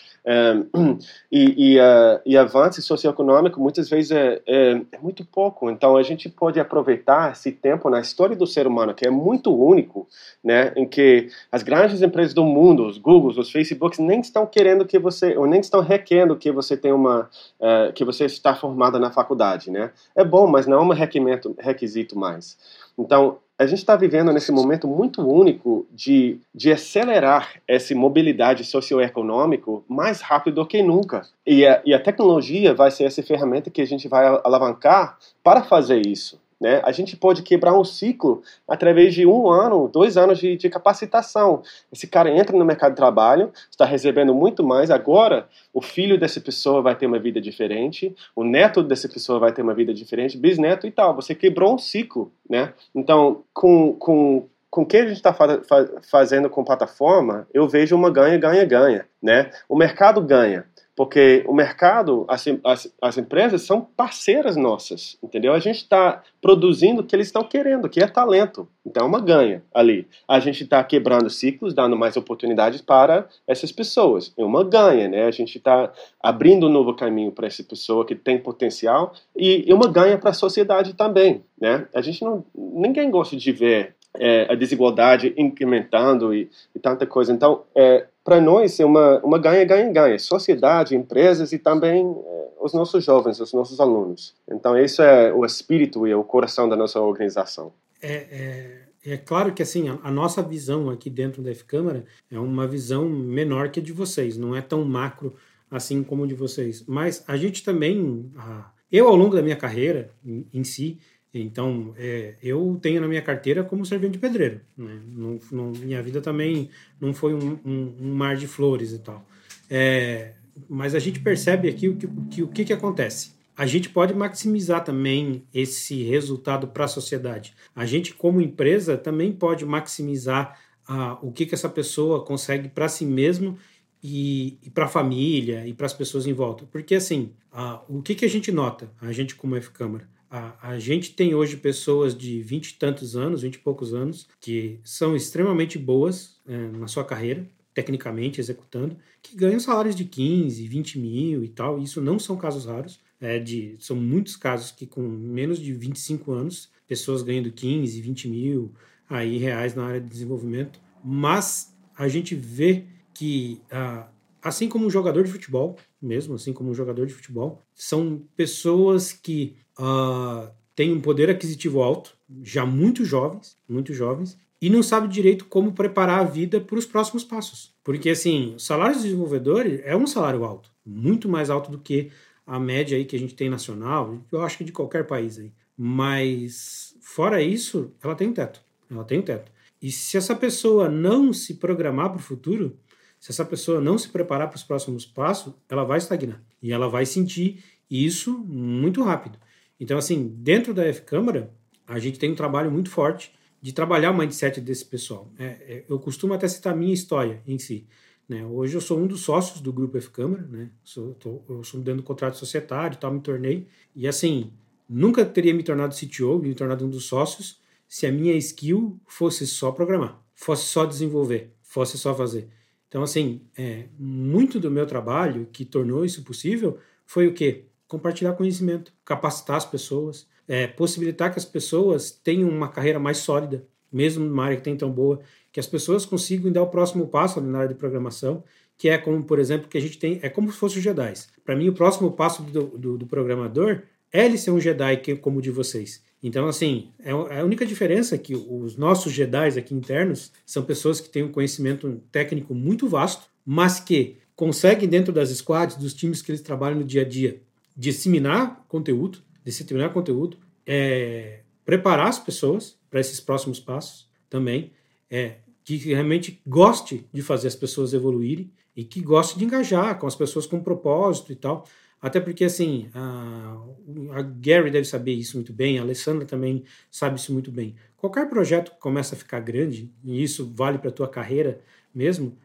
Um, e, e, uh, e avanço socioeconômico muitas vezes é, é, é, muito pouco. Então a gente pode aproveitar esse tempo na história do ser humano, que é muito único, né? Em que as grandes empresas do mundo, os Googles, os Facebooks, nem estão querendo que você, ou nem estão requerendo que você tenha uma, uh, que você está formada na faculdade, né? É bom, mas não é um requisito, requisito mais. Então, a gente está vivendo nesse momento muito único de, de acelerar essa mobilidade socioeconômica mais rápido do que nunca. E a, e a tecnologia vai ser essa ferramenta que a gente vai alavancar para fazer isso. Né? A gente pode quebrar um ciclo através de um ano, dois anos de, de, capacitação. Esse cara entra no mercado de trabalho, está recebendo muito mais. Agora, o filho dessa pessoa vai ter uma vida diferente, o neto dessa pessoa vai ter uma vida diferente, bisneto e tal. Você quebrou um ciclo. Né? Então, com, com, com o que a gente está fa fazendo com plataforma, eu vejo uma ganha, ganha, ganha. Né? O mercado ganha porque o mercado, as, as, as, empresas são parceiras nossas, entendeu? A gente está produzindo o que eles estão querendo, que é talento. Então é uma ganha ali. A gente está quebrando ciclos, dando mais oportunidades para essas pessoas. É uma ganha, né? A gente está abrindo um novo caminho para essa pessoa que tem potencial e é uma ganha para a sociedade também, né? A gente não, ninguém gosta de ver é, a desigualdade incrementando e, e tanta coisa. Então, é, para nós é uma, uma ganha, ganha, ganha. Sociedade, empresas e também é, os nossos jovens, os nossos alunos. Então, isso é o espírito e o coração da nossa organização. É, é, é claro que assim a, a, nossa visão aqui dentro da F-Câmara é uma visão menor que a de vocês, não é tão macro assim como a de vocês. Mas a gente também, a, eu ao longo da minha carreira em, em si, então, é, eu tenho na minha carteira como servente de pedreiro. Né? Não, não, minha vida também não foi um, um, um mar de flores e tal. É, mas a gente percebe aqui o que, que, o que, que acontece. A gente pode maximizar também esse resultado para a sociedade. A gente, como empresa, também pode maximizar ah, o que, que essa pessoa consegue para si mesmo e, e para a família e para as pessoas em volta. Porque, assim, ah, o que, que a gente nota, a gente como F-Câmara? A, a gente tem hoje pessoas de vinte e tantos anos, vinte e poucos anos, que são extremamente boas é, na sua carreira, tecnicamente executando, que ganham salários de 15, 20 mil e tal. Isso não são casos raros. É de, são muitos casos que com menos de 25 anos, pessoas ganhando 15, 20 mil aí, reais na área de desenvolvimento. Mas a gente vê que, ah, assim como um jogador de futebol, mesmo assim como um jogador de futebol, são pessoas que uh, têm um poder aquisitivo alto, já muito jovens, muito jovens, e não sabe direito como preparar a vida para os próximos passos. Porque, assim, o salário de desenvolvedor é um salário alto, muito mais alto do que a média aí que a gente tem nacional, eu acho que de qualquer país aí. Mas, fora isso, ela tem um teto. Ela tem um teto. E se essa pessoa não se programar para o futuro, se essa pessoa não se preparar para os próximos passos, ela vai estagnar. E ela vai sentir isso muito rápido. Então, assim, dentro da F-Câmara, a gente tem um trabalho muito forte de trabalhar o mindset desse pessoal. É, é, eu costumo até citar a minha história em si. Né? Hoje eu sou um dos sócios do Grupo F-Câmara, né? Sou, tô, eu sou dentro do contrato societário tal, me tornei. E assim, nunca teria me tornado CTO, me tornado um dos sócios, se a minha skill fosse só programar, fosse só desenvolver, fosse só fazer. Então, assim, é, muito do meu trabalho que tornou isso possível foi o quê? Compartilhar conhecimento, capacitar as pessoas, é, possibilitar que as pessoas tenham uma carreira mais sólida, mesmo numa área que tem tão boa, que as pessoas consigam dar o próximo passo na área de programação, que é como, por exemplo, que a gente tem, é como se fosse os Jedi. Para mim, o próximo passo do, do, do, programador é ele ser um Jedi como o de vocês. Então, assim, é, é a única diferença é que os nossos Jedi aqui internos são pessoas que têm um conhecimento técnico muito vasto, mas que conseguem, dentro das squads, dos times que eles trabalham no dia a dia, disseminar conteúdo, disciplinar conteúdo, é, preparar as pessoas para esses próximos passos também, é, que realmente goste de fazer as pessoas evoluírem e que goste de engajar com as pessoas com propósito e tal. Até porque, assim, a, a, Gary deve saber isso muito bem, a Alessandra também sabe isso muito bem. Qualquer projeto que começa a ficar grande, e isso vale para a tua carreira mesmo,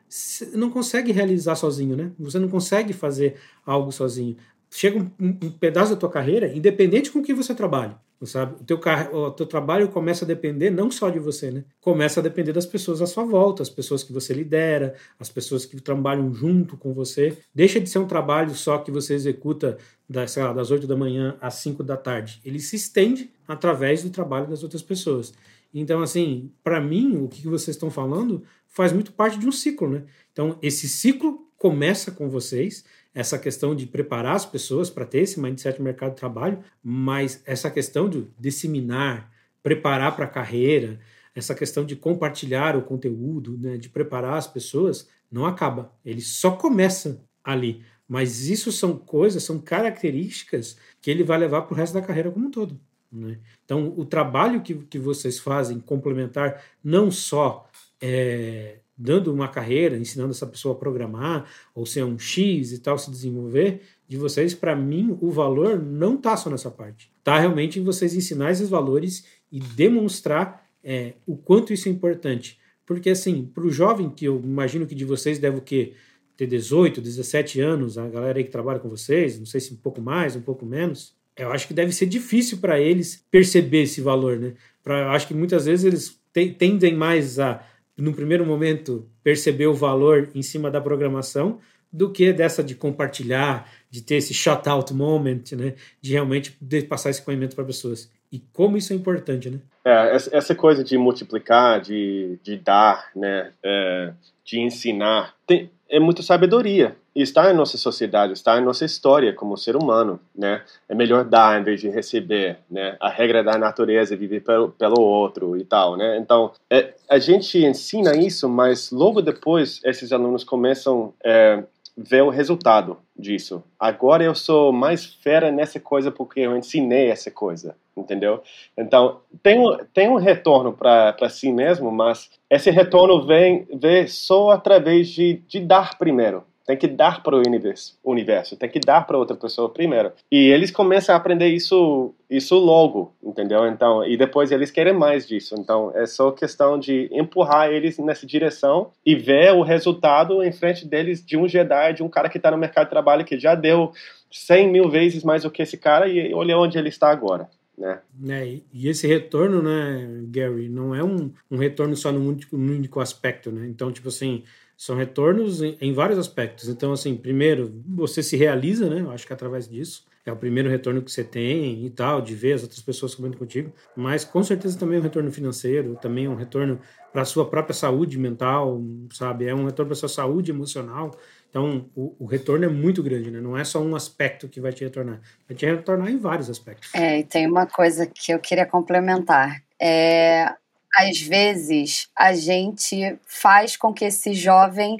não consegue realizar sozinho, né? Você não consegue fazer algo sozinho chega um, um, pedaço da tua carreira, independente com que você trabalha, sabe? O teu, o teu trabalho começa a depender não só de você, né? Começa a depender das pessoas à sua volta, as pessoas que você lidera, as pessoas que trabalham junto com você. Deixa de ser um trabalho só que você executa das, lá, das 8 da manhã às 5 da tarde. Ele se estende através do trabalho das outras pessoas. Então, assim, para mim, o que vocês estão falando faz muito parte de um ciclo, né? Então, esse ciclo começa com vocês, essa questão de preparar as pessoas para ter esse mindset no mercado de trabalho, mas essa questão de disseminar, preparar para a carreira, essa questão de compartilhar o conteúdo, né, de preparar as pessoas, não acaba. Ele só começa ali. Mas isso são coisas, são características que ele vai levar para o resto da carreira como um todo. Né? Então, o trabalho que, que vocês fazem complementar, não só é, dando uma carreira, ensinando essa pessoa a programar, ou ser um X e tal, se desenvolver, de vocês, para mim, o valor não está só nessa parte. Está realmente em vocês ensinar esses valores e demonstrar é, o quanto isso é importante. Porque, assim, para o jovem, que eu imagino que de vocês deve o quê? ter 18, 17 anos, a galera aí que trabalha com vocês, não sei se um pouco mais, um pouco menos, eu acho que deve ser difícil para eles perceber esse valor, né? Pra, eu acho que muitas vezes eles te, tendem mais a no primeiro momento, perceber o valor em cima da programação do que dessa de compartilhar, de ter esse shout-out moment, né? De realmente passar esse conhecimento para pessoas. E como isso é importante, né? É, essa coisa de multiplicar, de, de dar, né? É, de ensinar, tem, é muita sabedoria. E está em nossa sociedade, está em nossa história como ser humano, né? É melhor dar em vez de receber, né? A regra da natureza é viver pelo, pelo outro e tal, né? Então, é, a gente ensina isso, mas logo depois esses alunos começam é, ver o resultado disso. Agora eu sou mais fera nessa coisa porque eu ensinei essa coisa, entendeu? Então, tem, tem um retorno para si mesmo, mas esse retorno vem, vem só através de, de dar primeiro, tem que dar para o universo, universo, tem que dar para outra pessoa primeiro. E eles começam a aprender isso, isso logo, entendeu? Então, e depois eles querem mais disso. Então, é só questão de empurrar eles nessa direção e ver o resultado em frente deles de um Jedi, de um cara que está no mercado de trabalho que já deu 100 mil vezes mais do que esse cara e olha onde ele está agora. Né? É, e esse retorno, né, Gary, não é um, um retorno só no único, único aspecto, né? Então, tipo assim, são retornos em, em, vários aspectos. Então, assim, primeiro, você se realiza, né? Eu acho que através disso é o primeiro retorno que você tem e tal, de ver as outras pessoas comendo contigo. Mas com certeza também é um retorno financeiro, também é um retorno para a sua própria saúde mental, sabe? É um retorno para a sua saúde emocional. Então, o, o, retorno é muito grande, né? Não é só um aspecto que vai te retornar, vai te retornar em vários aspectos. É, e tem uma coisa que eu queria complementar. É, às vezes a gente faz com que esse jovem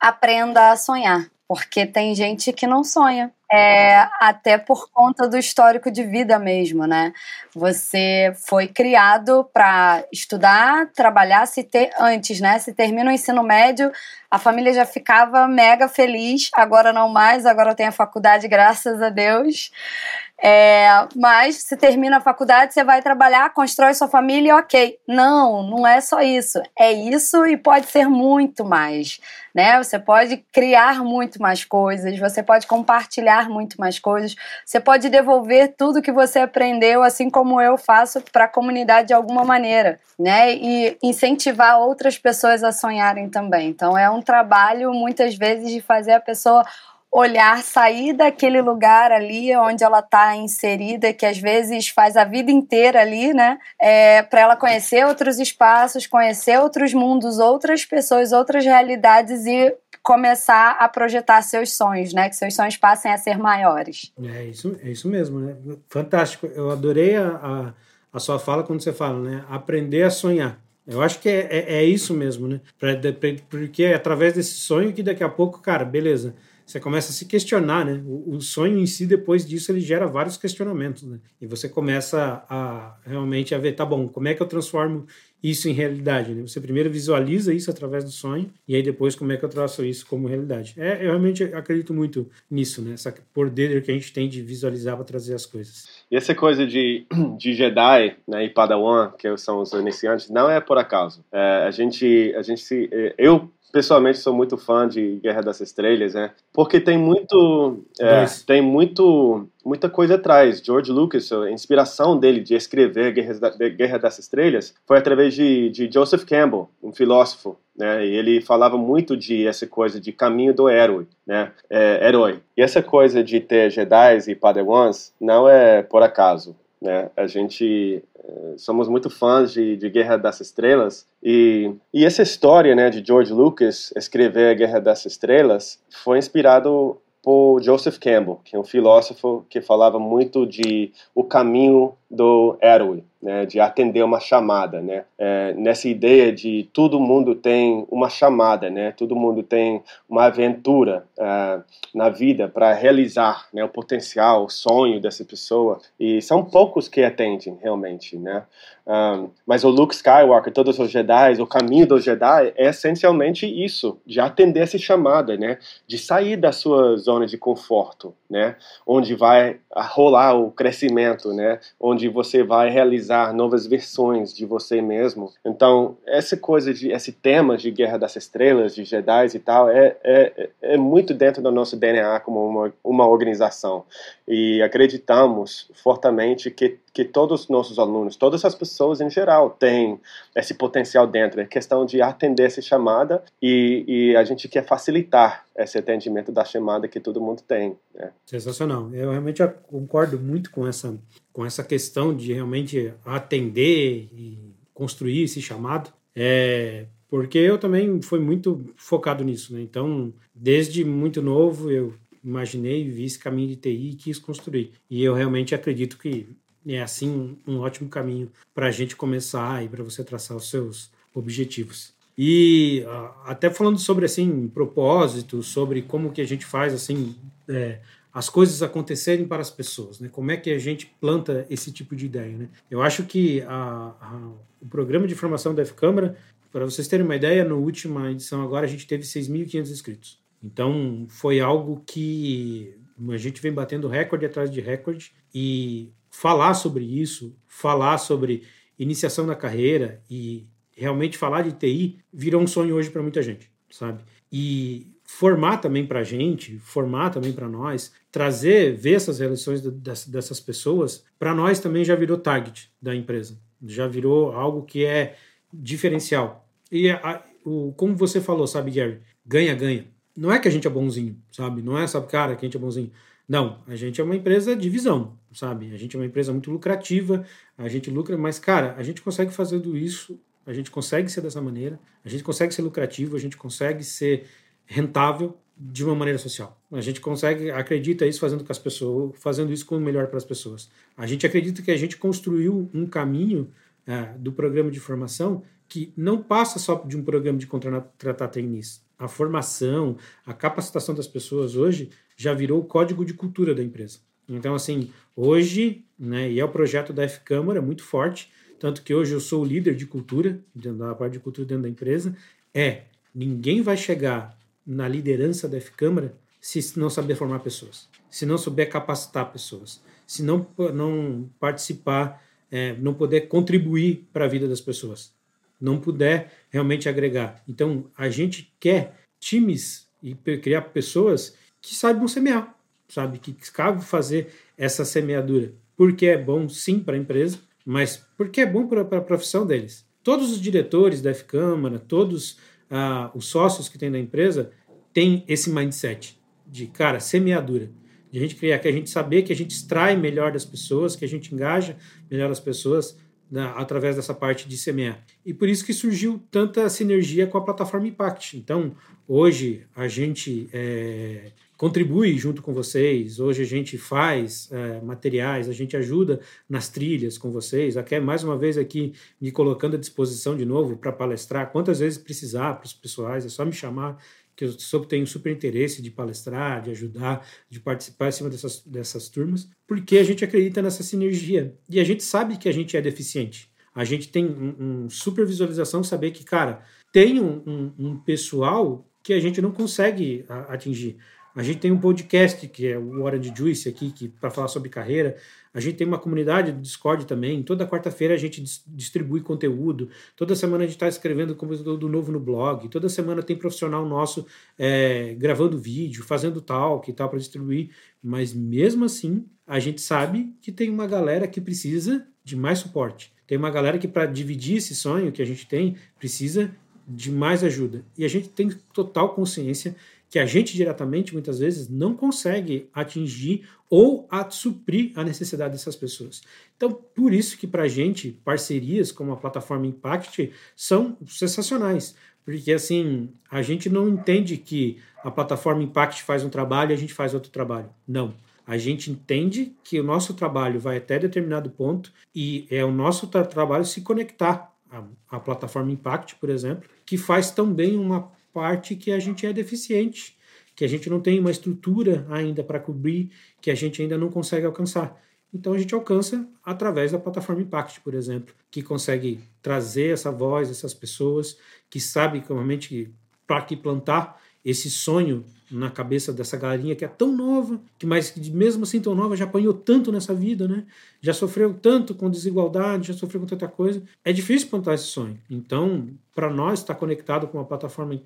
aprenda a sonhar, porque tem gente que não sonha. é, até por conta do histórico de vida mesmo, né? Você foi criado para estudar, trabalhar, se ter antes, né? Se termina o ensino médio, a família já ficava mega feliz, agora não mais, agora tem a faculdade, graças a Deus. É, mas se termina a faculdade, você vai trabalhar, constrói sua família e ok. Não, não é só isso. É isso e pode ser muito mais. Né? Você pode criar muito mais coisas, você pode compartilhar muito mais coisas, você pode devolver tudo que você aprendeu, assim como eu faço para a comunidade de alguma maneira, né? E incentivar outras pessoas a sonharem também. Então é um trabalho muitas vezes de fazer a pessoa olhar, sair daquele lugar ali onde ela está inserida, que às vezes faz a vida inteira ali, né? É, para ela conhecer outros espaços, conhecer outros mundos, outras pessoas, outras realidades e começar a projetar seus sonhos, né? Que seus sonhos passem a ser maiores. É isso, é isso mesmo, né? Fantástico. Eu adorei a, a, a sua fala quando você fala, né? Aprender a sonhar. Eu acho que é, é, é isso mesmo, né? Pra, porque é através desse sonho que daqui a pouco, cara, beleza você começa a se questionar, né? O, o, sonho em si, depois disso, ele gera vários questionamentos, né? E você começa a realmente a ver, tá bom, como é que eu transformo isso em realidade, né? Você primeiro visualiza isso através do sonho e aí depois como é que eu traço isso como realidade. É, eu realmente acredito muito nisso, né? Essa poder que a gente tem de visualizar para trazer as coisas. E essa coisa de, de Jedi né, e Padawan, que são os iniciantes, não é por acaso. É, a gente, a gente se, é, eu pessoalmente sou muito fã de Guerra das Estrelas, né? Porque tem muito, é, tem muito, muita coisa atrás. George Lucas, a inspiração dele de escrever Guerra, da, Guerra das Estrelas foi através de, de Joseph Campbell, um filósofo, né? E ele falava muito de essa coisa de caminho do herói, né? É, herói. E essa coisa de ter Jedi e Padawans não é por acaso. Né? A gente somos muito fãs de, de Guerra das Estrelas e, e essa história né, de George Lucas escrever a Guerra das Estrelas foi inspirado por Joseph Campbell, que é um filósofo que falava muito de o caminho do herói, né, de atender uma chamada, né, é, nessa ideia de todo mundo tem uma chamada, né, todo mundo tem uma aventura uh, na vida para realizar, né, o potencial, o sonho dessa pessoa e são poucos que atendem realmente, né, um, mas o Luke Skywalker, todos os Jedi, o caminho dos Jedi é essencialmente isso, de atender essa chamada, né, de sair da sua zona de conforto, né, onde vai rolar o crescimento, né, onde você vai realizar novas versões de você mesmo. Então, essa coisa de esse tema de Guerra das Estrelas, de Jedi e tal, é, é, é muito dentro do nosso DNA como uma, uma organização. E acreditamos fortemente que que todos os nossos alunos, todas as pessoas em geral têm esse potencial dentro. É questão de atender essa chamada e, e a gente quer facilitar esse atendimento da chamada que todo mundo tem. Né? Sensacional. Eu realmente concordo muito com essa, com essa questão de realmente atender e construir esse chamado. É, porque eu também fui muito focado nisso, né? Então, desde muito novo, eu imaginei, vi esse caminho de TI e quis construir. E eu realmente acredito que é assim um ótimo caminho para a gente começar e para você traçar os seus objetivos. E até falando sobre assim propósito, sobre como que a gente faz assim é, as coisas acontecerem para as pessoas, né? Como é que a gente planta esse tipo de ideia, né? Eu acho que a, a, o programa de formação da F-Câmara, para vocês terem uma ideia, na última edição agora a gente teve 6.500 inscritos. Então foi algo que a gente vem batendo recorde atrás de recorde e falar sobre isso, falar sobre iniciação da carreira e realmente falar de TI virou um sonho hoje para muita gente, sabe? E formar também para a gente, formar também para nós, trazer, ver essas relações dessas pessoas, para nós também já virou target da empresa, já virou algo que é diferencial. E a, o, como você falou, sabe, Gary, ganha-ganha. Não é que a gente é bonzinho, sabe? Não é, sabe, cara, que a gente é bonzinho. Não, a gente é uma empresa de visão, sabe? A gente é uma empresa muito lucrativa, a gente lucra, mas, cara, a gente consegue fazer tudo isso, a gente consegue ser dessa maneira, a gente consegue ser lucrativo, a gente consegue ser rentável de uma maneira social. A gente consegue, acredita isso fazendo com as pessoas, fazendo isso com o melhor para as pessoas. A gente acredita que a gente construiu um caminho é, do programa de formação que não passa só de um programa de contratar trainees. A formação, a capacitação das pessoas hoje já virou o código de cultura da empresa. Então, assim, hoje, né, e é o projeto da F-Câmara muito forte, tanto que hoje eu sou o líder de cultura, da parte de cultura dentro da empresa, é ninguém vai chegar na liderança da F-Câmara se não saber formar pessoas, se não souber capacitar pessoas, se não, não participar, é, não poder contribuir para a vida das pessoas, não puder realmente agregar. Então, a gente quer times e criar pessoas que saibam semear, sabe? Que sabem fazer essa semeadura. Porque é bom, sim, para a empresa, mas porque é bom para a profissão deles. Todos os diretores da F-Câmara, todos ah, os sócios que tem da empresa, têm esse mindset de, cara, semeadura. De a gente criar, que a gente saber que a gente extrai melhor das pessoas, que a gente engaja melhor as pessoas né, através dessa parte de semear. E por isso que surgiu tanta sinergia com a plataforma Impact. Então, hoje a gente é, contribui junto com vocês. Hoje a gente faz é, materiais, a gente ajuda nas trilhas com vocês. Aqui, mais uma vez aqui me colocando à disposição de novo para palestrar. Quantas vezes precisar para os pessoais, é só me chamar que eu soube tenho super interesse de palestrar, de ajudar, de participar acima dessas, dessas turmas, porque a gente acredita nessa sinergia. E a gente sabe que a gente é deficiente. A gente tem um, um super visualização, saber que, cara, tem um, um, um pessoal que a gente não consegue atingir. A gente tem um podcast que é o Hora de Juice aqui, que para falar sobre carreira. A gente tem uma comunidade do Discord também. Toda quarta-feira a gente distribui conteúdo. Toda semana a gente está escrevendo conteúdo novo no blog. Toda semana tem profissional nosso é, gravando vídeo, fazendo talk e tal para distribuir. Mas mesmo assim, a gente sabe que tem uma galera que precisa de mais suporte. Tem uma galera que para dividir esse sonho que a gente tem precisa de mais ajuda. E a gente tem total consciência que a gente diretamente muitas vezes não consegue atingir ou a suprir a necessidade dessas pessoas. Então, por isso que para a gente parcerias como a plataforma Impact são sensacionais, porque assim a gente não entende que a plataforma Impact faz um trabalho e a gente faz outro trabalho. Não. A gente entende que o nosso trabalho vai até determinado ponto e é o nosso tra trabalho se conectar à, plataforma Impact, por exemplo, que faz também uma parte que a gente é deficiente, que a gente não tem uma estrutura ainda para cobrir, que a gente ainda não consegue alcançar. Então a gente alcança através da plataforma Impact, por exemplo, que consegue trazer essa voz, essas pessoas que sabem realmente para que plantar esse sonho na cabeça dessa galerinha que é tão nova, que mas mesmo assim tão nova já apanhou tanto nessa vida, né? Já sofreu tanto com desigualdade, já sofreu com tanta coisa. É difícil plantar esse sonho. Então, para nós estar conectado com uma plataforma,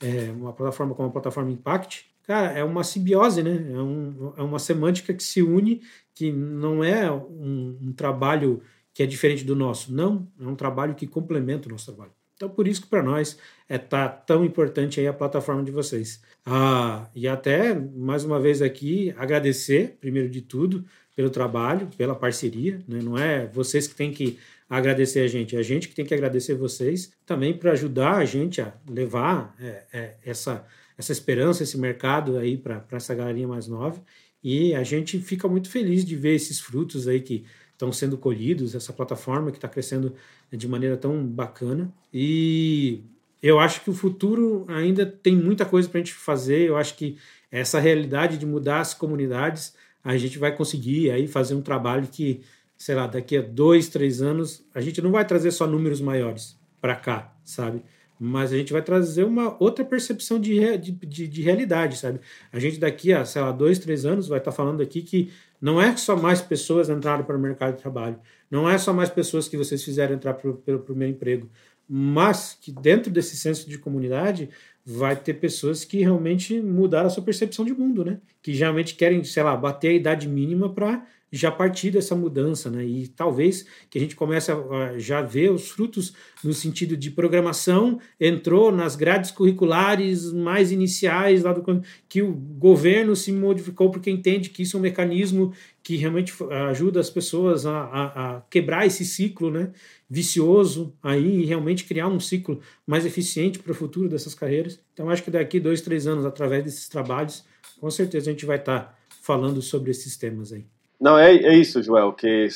é, uma plataforma como a plataforma Impact, cara, é uma simbiose, né? É, um, é uma semântica que se une, que não é um, um trabalho que é diferente do nosso, não. É um trabalho que complementa o nosso trabalho. Então, por isso que para nós é tá tão importante aí a plataforma de vocês. Ah, e até, mais uma vez aqui, agradecer, primeiro de tudo, pelo trabalho, pela parceria. Né? Não é vocês que têm que agradecer a gente, é a gente que tem que agradecer vocês também para ajudar a gente a levar é, é, essa, essa esperança, esse mercado aí para essa galerinha mais nova. E a gente fica muito feliz de ver esses frutos aí que estão sendo colhidos, essa plataforma que está crescendo de maneira tão bacana. E eu acho que o futuro ainda tem muita coisa para a gente fazer. Eu acho que essa realidade de mudar as comunidades, a gente vai conseguir aí fazer um trabalho que, sei lá, daqui a dois, três anos, a gente não vai trazer só números maiores para cá, sabe? Mas a gente vai trazer uma outra percepção de, de, de, de realidade, sabe? A gente daqui a, sei lá, dois, três anos vai estar tá falando aqui que não é só mais pessoas entraram para o mercado de trabalho, não é só mais pessoas que vocês fizeram entrar pelo primeiro emprego, mas que dentro desse senso de comunidade vai ter pessoas que realmente mudaram a sua percepção de mundo, né? Que geralmente querem, sei lá, bater a idade mínima para já partir dessa mudança, né? E talvez que a gente comece a já ver os frutos no sentido de programação entrou nas grades curriculares mais iniciais lá do que o governo se modificou porque entende que isso é um mecanismo que realmente ajuda as pessoas a, a, a quebrar esse ciclo, né? Vicioso aí e realmente criar um ciclo mais eficiente para o futuro dessas carreiras. Então acho que daqui dois, três anos através desses trabalhos, com certeza a gente vai estar tá falando sobre esses temas aí. Não, é, é isso, Joel, que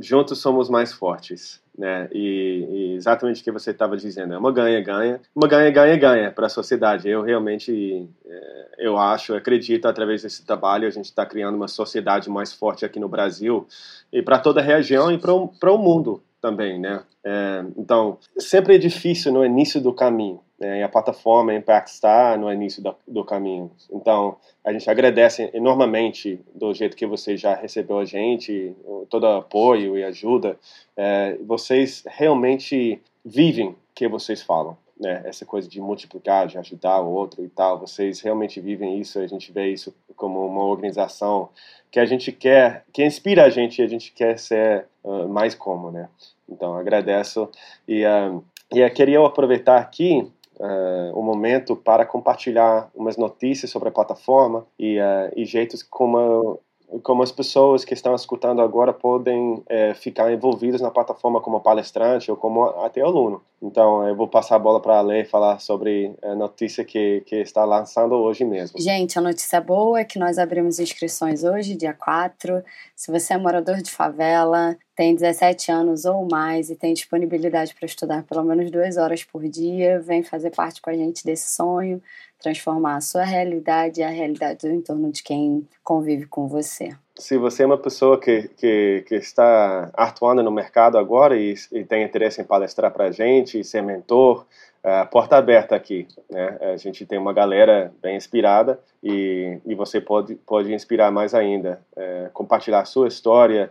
juntos somos mais fortes. Né? E, e exatamente o que você estava dizendo, é uma ganha-ganha, uma ganha-ganha-ganha para a sociedade. Eu realmente, é, eu acho, acredito, através desse trabalho, a gente está criando uma sociedade mais forte aqui no Brasil e para toda a região e para o mundo também, né? É, então, sempre é difícil no início do caminho, né? E a plataforma Impact está no início do, do, caminho. Então, a gente agradece enormemente do jeito que você já recebeu a gente, todo o apoio e ajuda. É, vocês realmente vivem o que vocês falam. Né, essa coisa de multiplicar, de ajudar o outro e tal, vocês realmente vivem isso, a gente vê isso como uma organização que a gente quer, que inspira a gente e a gente quer ser uh, mais como, né? Então, agradeço e, uh, e queria aproveitar aqui uh, o momento para compartilhar umas notícias sobre a plataforma e, e jeitos como como as pessoas que estão escutando agora podem é, ficar envolvidas na plataforma como palestrante ou como até aluno. Então, eu vou passar a bola para a Lei falar sobre a notícia que, que está lançando hoje mesmo. Gente, a notícia boa é que nós abrimos inscrições hoje, dia 4. Se você é morador de favela, tem 17 anos ou mais e tem disponibilidade para estudar pelo menos duas horas por dia, vem fazer parte com a gente desse sonho transformar a sua realidade e a realidade do entorno de quem convive com você. Se você é uma pessoa que, que, que está atuando no mercado agora e, e tem interesse em palestrar para a gente, ser mentor, a porta aberta aqui. Né? A gente tem uma galera bem inspirada e, e você pode, pode inspirar mais ainda. É, compartilhar a sua história,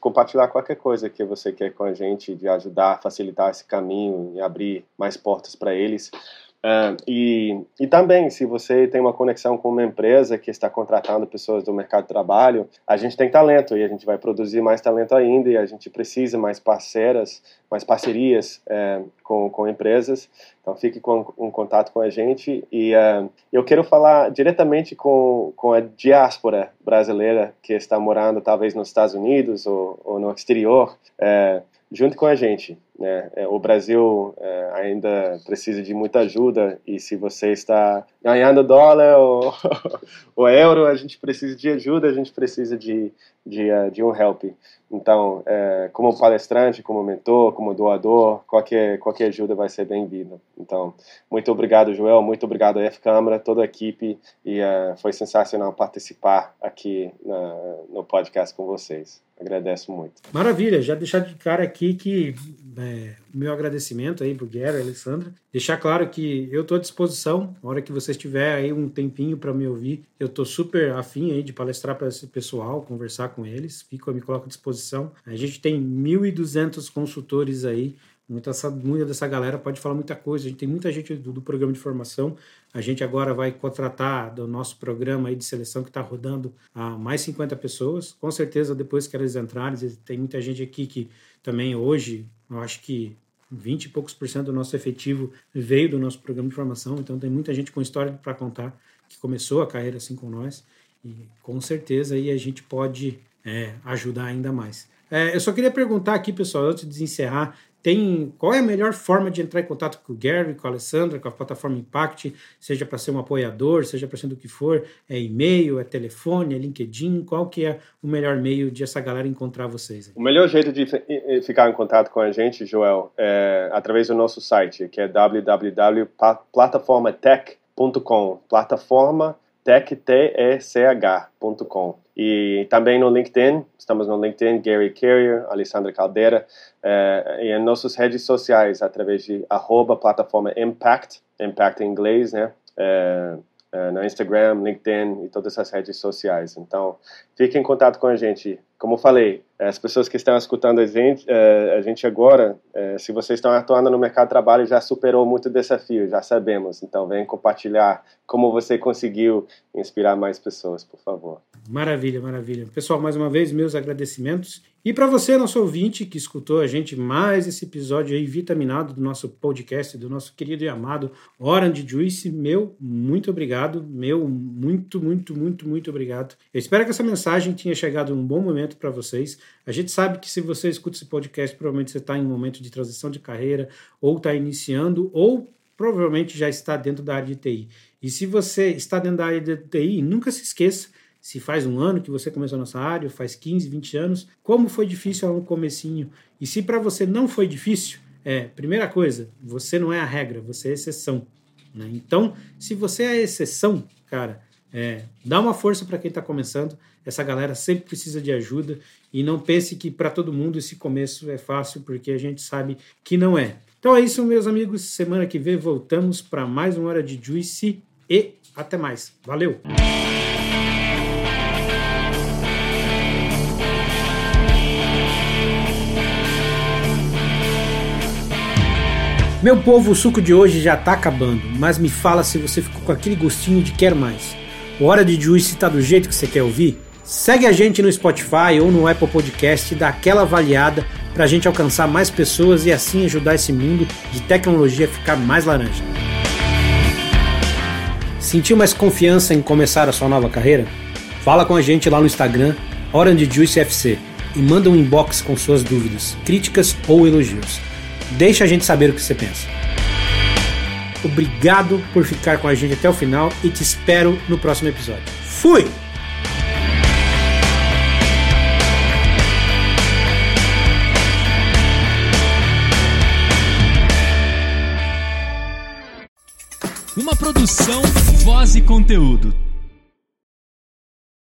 compartilhar qualquer coisa que você quer com a gente, de ajudar facilitar esse caminho e abrir mais portas para eles. Uh, e, e também, se você tem uma conexão com uma empresa que está contratando pessoas do mercado de trabalho, a gente tem talento e a gente vai produzir mais talento ainda e a gente precisa mais parceiras, mais parcerias uh, com, com empresas. Então, fique com, um contato com a gente. E uh, eu quero falar diretamente com, com a diáspora brasileira que está morando, talvez, nos Estados Unidos ou, ou no exterior. Uh, junto com a gente. Né? É, o Brasil é, ainda precisa de muita ajuda e se você está ganhando dólar ou, ou euro, a gente precisa de ajuda, a gente precisa de, de, uh, de um help. Então, é, como palestrante, como mentor, como doador, qualquer, qualquer ajuda vai ser bem-vinda. Então, muito obrigado, Joel, muito obrigado a F-Câmara, toda a equipe, e uh, foi sensacional participar aqui na, no podcast com vocês. Agradeço muito. Maravilha, já deixar de cara aqui que é, meu agradecimento aí pro Guerra Alessandra. Deixar claro que eu estou à disposição, na hora que vocês tiver aí um tempinho para me ouvir, eu estou super afim aí de palestrar para esse pessoal, conversar com eles, fico, me coloco à disposição. A gente tem 1.200 consultores aí Muita, muita dessa galera pode falar muita coisa. A gente tem muita gente do, do, programa de formação. A gente agora vai contratar do nosso programa aí de seleção que está rodando a mais 50 pessoas. Com certeza, depois que elas entrarem, tem muita gente aqui que também hoje, eu acho que 20 e poucos por cento do nosso efetivo veio do nosso programa de formação. Então, tem muita gente com história para contar que começou a carreira assim com nós. E com certeza aí a gente pode é, ajudar ainda mais. É, eu só queria perguntar aqui, pessoal, antes de encerrar, tem qual é a melhor forma de entrar em contato com o Gary, com a Alessandra, com a plataforma Impact, seja para ser um apoiador, seja para ser do que for, é e-mail, é telefone, é LinkedIn, qual que é o melhor meio de essa galera encontrar vocês? O melhor jeito de ficar em contato com a gente, Joel, é através do nosso site, que é www.plataformatech.com, plataforma tech, T-E-C-H.com. E também no LinkedIn, estamos no LinkedIn, Gary Carrier, Alessandra Caldeira, eh, e em nossas redes sociais, através de arroba plataforma Impact, Impact em inglês, né? Eh, eh, no Instagram, LinkedIn e todas as redes sociais. Então, fique em contato com a gente. Como falei, as pessoas que estão escutando a gente, uh, a gente agora, uh, se vocês estão atuando no mercado de trabalho, já superou muito desafio, já sabemos. Então, vem compartilhar como você conseguiu inspirar mais pessoas, por favor. Maravilha, maravilha. Pessoal, mais uma vez, meus agradecimentos. E para você, nosso ouvinte, que escutou a gente mais esse episódio aí vitaminado do nosso podcast, do nosso querido e amado Orange Juice, meu, muito obrigado. Meu, muito, muito, muito, muito obrigado. Eu espero que essa mensagem tenha chegado em um bom momento para vocês. A gente sabe que se você escuta esse podcast, provavelmente você está em um momento de transição de carreira, ou está iniciando, ou provavelmente já está dentro da área de TI. E se você está dentro da área de TI, nunca se esqueça se faz um ano que você começou nessa área, faz 15, 20 anos, como foi difícil no comecinho. E se para você não foi difícil, é, primeira coisa, você não é a regra, você é a exceção. Né? Então, se você é a exceção, cara, é, dá uma força para quem está começando. Essa galera sempre precisa de ajuda e não pense que para todo mundo esse começo é fácil, porque a gente sabe que não é. Então é isso, meus amigos. Semana que vem voltamos para mais uma hora de Juice e até mais. Valeu! Meu povo, o suco de hoje já tá acabando, mas me fala se você ficou com aquele gostinho de quer mais. O Hora de Juice tá do jeito que você quer ouvir? Segue a gente no Spotify ou no Apple Podcast e dá aquela avaliada para a gente alcançar mais pessoas e assim ajudar esse mundo de tecnologia a ficar mais laranja. Sentiu mais confiança em começar a sua nova carreira? Fala com a gente lá no Instagram, Orange Juice FC, e manda um inbox com suas dúvidas, críticas ou elogios. Deixa a gente saber o que você pensa. Obrigado por ficar com a gente até o final e te espero no próximo episódio. Fui! Uma produção, voz e conteúdo.